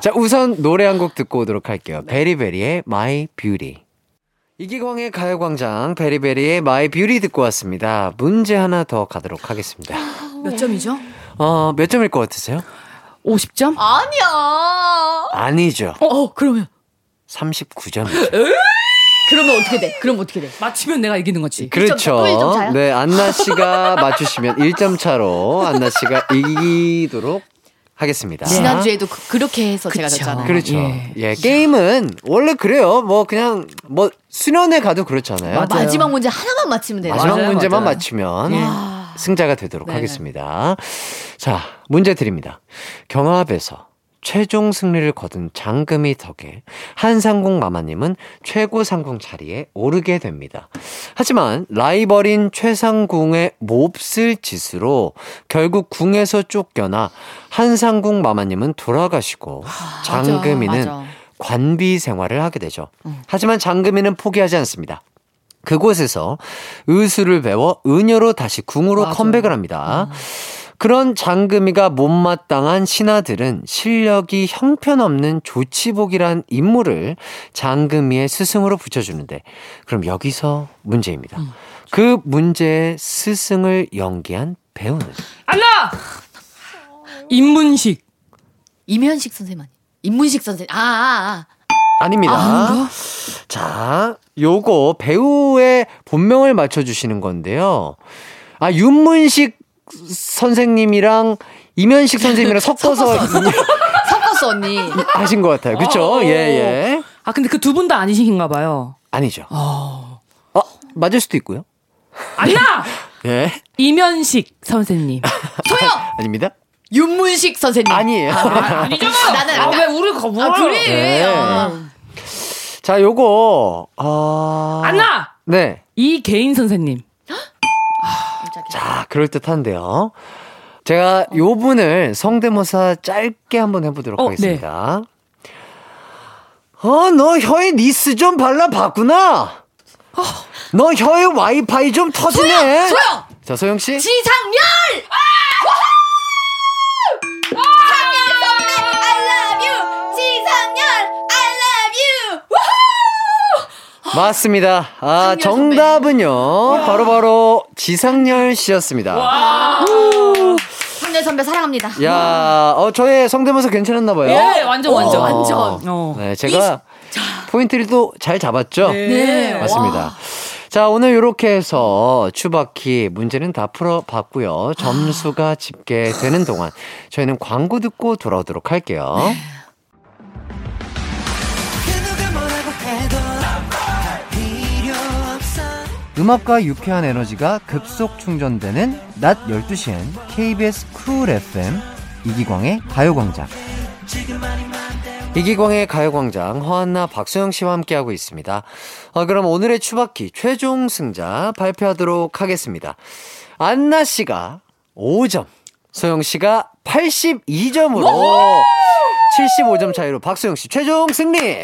자, 우선 노래 한 곡 듣고 오도록 할게요. 베리베리의 My Beauty. 이기광의 가요광장 베리베리의 My Beauty 듣고 왔습니다. 문제 하나 더 가도록 하겠습니다. 몇 점이죠? 어, 몇 점일 것 같으세요? 50점? 아니야. 아니죠. 어, 어 그러면 39점이죠. 그러면 어떻게 돼? 그럼 어떻게 돼? 맞히면 내가 이기는 거지. 그렇죠. 또 일점 차요? 네, 안나 씨가 맞추시면 1점 차로 안나 씨가 이기도록 하겠습니다. 지난주에도 그, 렇게 해서 제가 그쵸. 졌잖아요. 그렇죠. 예. 예. 게임은 원래 그래요. 뭐 그냥 뭐 수련회 가도 그렇잖아요. 맞아요. 마지막 문제 하나만 맞히면 돼요. 마지막 맞아요, 문제만 맞아요. 맞추면 예. 승자가 되도록 네네. 하겠습니다. 자, 문제 드립니다. 경합에서 최종 승리를 거둔 장금이 덕에 한상궁 마마님은 최고 상궁 자리에 오르게 됩니다. 하지만 라이벌인 최상궁의 몹쓸 짓으로 결국 궁에서 쫓겨나 한상궁 마마님은 돌아가시고 장금이는 맞아. 관비 생활을 하게 되죠. 하지만 장금이는 포기하지 않습니다. 그곳에서 의술을 배워 은여로 다시 궁으로 맞아. 컴백을 합니다. 그런 장금이가 못마땅한 신하들은 실력이 형편없는 조치복이란 인물을 장금이의 스승으로 붙여주는데 그럼 여기서 문제입니다. 그 문제의 스승을 연기한 배우는 안나! 임문식. 임현식 선생님 아니? 임문식 선생님. 아, 아, 아 닙니다. 아, 자, 요거 배우의 본명을 맞춰주시는 건데요. 아, 윤문식 선생님이랑 이면식 선생님이랑 섞어서 아. 섞었어 언니. 하신 것 같아요. 그쵸? 어. 예, 예. 아, 근데 그 두 분 다 아니신가 봐요. 아니죠. 어. 어, 맞을 수도 있고요. 안나! 예. 이면식 선생님. 소영. 아닙니다. 윤문식 선생님. 아니에요. 아니잖아요. 나는 아, 아까- 왜 우리가 뭐 아, 그래. 네. 어. 자, 요거, 어. 안나! 네. 이 개인 선생님. 자, 그럴 듯한데요. 제가 요 분을 성대모사 짧게 한번 해보도록 어, 하겠습니다. 어, 너 혀에 니스 좀 발라봤구나. 너 혀에 와이파이 좀 터지네. 소영! 소영! 자, 소영 씨. 지상렬! 상 맞습니다. 아. 정답은요. 바로바로 지상렬 씨였습니다. 상렬 선배 사랑합니다. 야, 어, 저의 성대모사 괜찮았나 봐요. 예, 완전, 완전. 어, 완전. 어. 네, 제가 포인트를 또 잘 잡았죠? 네. 맞습니다. 자, 오늘 이렇게 해서 추바키 문제는 다 풀어봤고요. 점수가 집계되는 동안 저희는 광고 듣고 돌아오도록 할게요. 음악과 유쾌한 에너지가 급속 충전되는 낮 12시엔 KBS 쿨 FM 이기광의 가요광장. 이기광의 가요광장 허안나 박소영 씨와 함께하고 있습니다. 어, 그럼 오늘의 추바키 최종 승자 발표하도록 하겠습니다. 안나 씨가 5점, 소영 씨가 82점으로 75점 차이로 박소영 씨 최종 승리!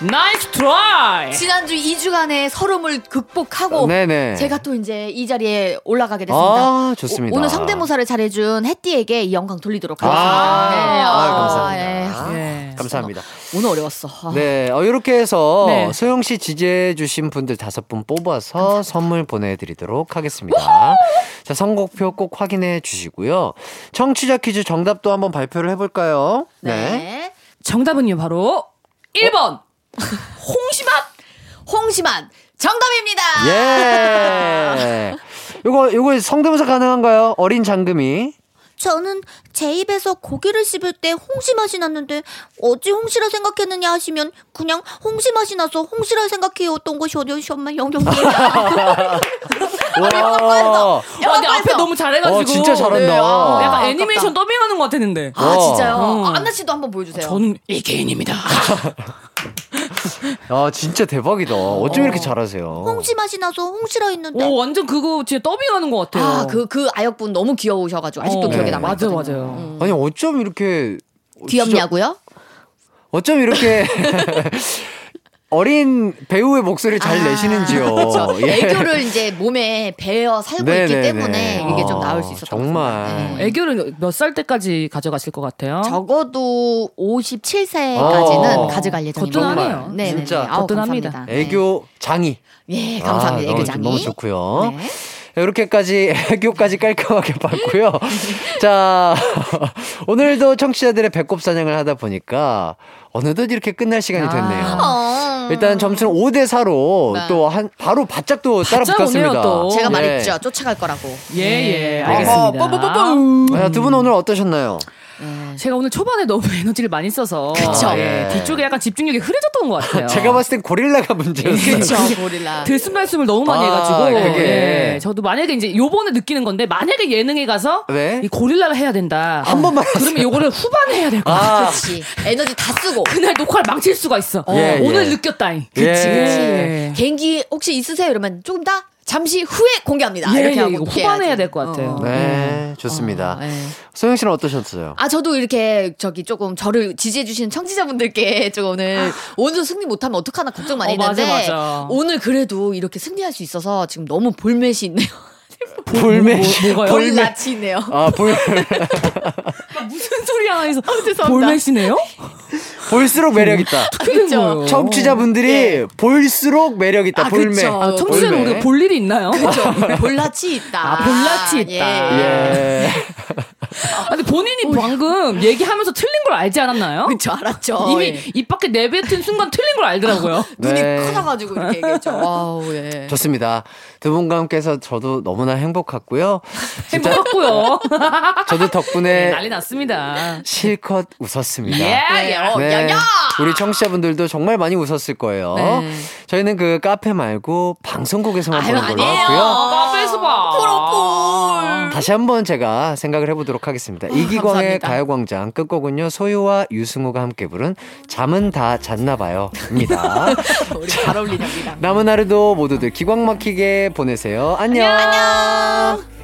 nice try! 지난주 2주간의 설움을 극복하고 네네. 제가 또 이제 이 자리에 올라가게 됐습니다. 아, 좋습니다. 오, 늘 성대모사를 잘해준 햇띠에게 이 영광 돌리도록 아, 하겠습니다. 네, 아, 아, 감사합니다. 예. 감사합니다. 오늘 어려웠어. 아. 네, 어, 이렇게 해서 네. 소영 씨 지지해주신 분들 다섯 분 뽑아서 선물 보내드리도록 하겠습니다. 자, 선곡표 꼭 확인해 주시고요. 청취자 퀴즈 정답도 한번 발표를 해볼까요? 네. 정답은요, 바로 1번! 홍시맛! 홍시맛! 정답입니다! 예. 요거, 요거 성대모사 가능한가요? 어린 장금이. 저는 제 입에서 고기를 씹을 때 홍시 맛이 났는데 어찌 홍시라 생각했느냐 하시면 그냥 홍시 맛이 나서 홍시라 생각해왔던 것이 어디셨만 영영님 와. 와, 근데 앞에 너무 잘해가지고. 어, 진짜 잘한다. 네, 아, 약간 아, 애니메이션 더빙하는 것 같았는데. 아, 와. 진짜요? 어. 아, 안나 씨도 한번 보여주세요. 저는 이 개인입니다. 아, 진짜 대박이다. 어쩜 이렇게 잘하세요? 홍시 맛이 나서 홍시라 했는데 오, 완전 그거 진짜 더빙하는 것 같아요. 아, 그, 그 아역분 너무 귀여우셔가지고 아직도 어. 기억에 네. 남아 있거든요. 맞아요, 맞아요. 아니, 어쩜 이렇게. 귀엽냐고요? 어쩜 이렇게 어린 배우의 목소리를 잘 내시는지요. 그렇죠. 예. 애교를 이제 몸에 배어 살고 있기 네네네. 때문에 이게 좀 나올 수 어, 있었던 정말. 애교를 몇 살 때까지 가져가실 것 같아요? 적어도 57세까지는 어. 가져갈 예정입니다. 거뜬하네요. 네, 진짜. 아우, 거뜬합니다. 애교 장이. 예, 감사합니다. 아, 애교 너무, 장이. 너무 좋고요. 이렇게까지 애교까지 깔끔하게 봤고요. 자, 오늘도 청취자들의 배꼽 사냥을 하다 보니까 어느덧 이렇게 끝날 시간이 됐네요. 어. 일단 점수는 5대 4로 네. 또한 바로 바짝 또 따라 바짝 붙었습니다. 오네요, 또. 제가 네. 말했죠. 쫓아갈 거라고. 예, 예, 네. 알겠습니다. 아, 두 분 오늘 어떠셨나요? 제가 오늘 초반에 너무 에너지를 많이 써서 그쵸. 예, 예. 뒤쪽에 약간 집중력이 흐려졌던 것 같아요. 제가 봤을 땐 고릴라가 문제였어요. 그쵸, 고릴라. 들숨날숨을 너무 많이 아, 해가지고 그게. 예, 저도 만약에 이제 요번에 느끼는 건데 만약에 예능에 가서 네? 이 고릴라를 해야 된다. 한 번만 그러면 요거를 후반에 해야 될 것 같아. 아. 그렇지. 에너지 다 쓰고. 그날 녹화를 망칠 수가 있어. 예, 오늘 예. 느꼈다잉. 예. 그치, 그치. 예. 개인기 혹시 있으세요? 이러면 조금 더 잠시 후에 공개합니다. 예, 이렇게 예, 하고 이거 복귀해야지. 후반에 해야 될 것 같아요. 네, 좋습니다. 어, 예. 소영 씨는 어떠셨어요? 아, 저도 이렇게 저기 조금 저를 지지해 주시는 청취자분들께 좀 오늘 오늘 승리 못하면 어떡하나 걱정 많이 어, 맞아, 했는데 맞아. 오늘 그래도 이렇게 승리할 수 있어서 지금 너무 볼맷이 있네요. 볼메시. 뭐, 뭐가요? 볼낯이 있네요. 아, 볼, 무슨 소리 하나 해서 죄송합니다. 볼메시네요? 볼수록 매력있다. 그렇죠. 청취자분들이 볼수록 매력있다. 아, 볼매. 아, 청취자는 볼매. 우리가 볼 일이 있나요? 그렇죠. 볼낯이 있다. 아, 볼낯이 있다. 예. 예. 아, 근데 본인이 방금 얘기하면서 틀린 걸 알지 않았나요? 그쵸, 알았죠. 이미 예. 입 밖에 내뱉은 순간 틀린 걸 알더라고요. 눈이 네. 커져가지고 이렇게 얘기했죠. wow, 예. 좋습니다. 두 분과 함께해서 저도 너무나 행복했고요. 진짜 행복했고요. 저도 덕분에 네, 난리 났습니다. 실컷 웃었습니다. 예, 네, 어, 네. 야, 야! 우리 청취자분들도 정말 많이 웃었을 거예요. 네. 저희는 그 카페 말고 방송국에서만 아유, 보는 걸로 아니에요. 하고요. 카페에서 봐. 다시 한번 제가 생각을 해보도록 하겠습니다. 이기광의 감사합니다. 가요광장 끝곡은요 소유와 유승우가 함께 부른 잠은 다 잤나봐요입니다. 우리 잘 어울리답니다. 남은 하루도 모두들 기광 막히게 보내세요. 안녕. 안녕.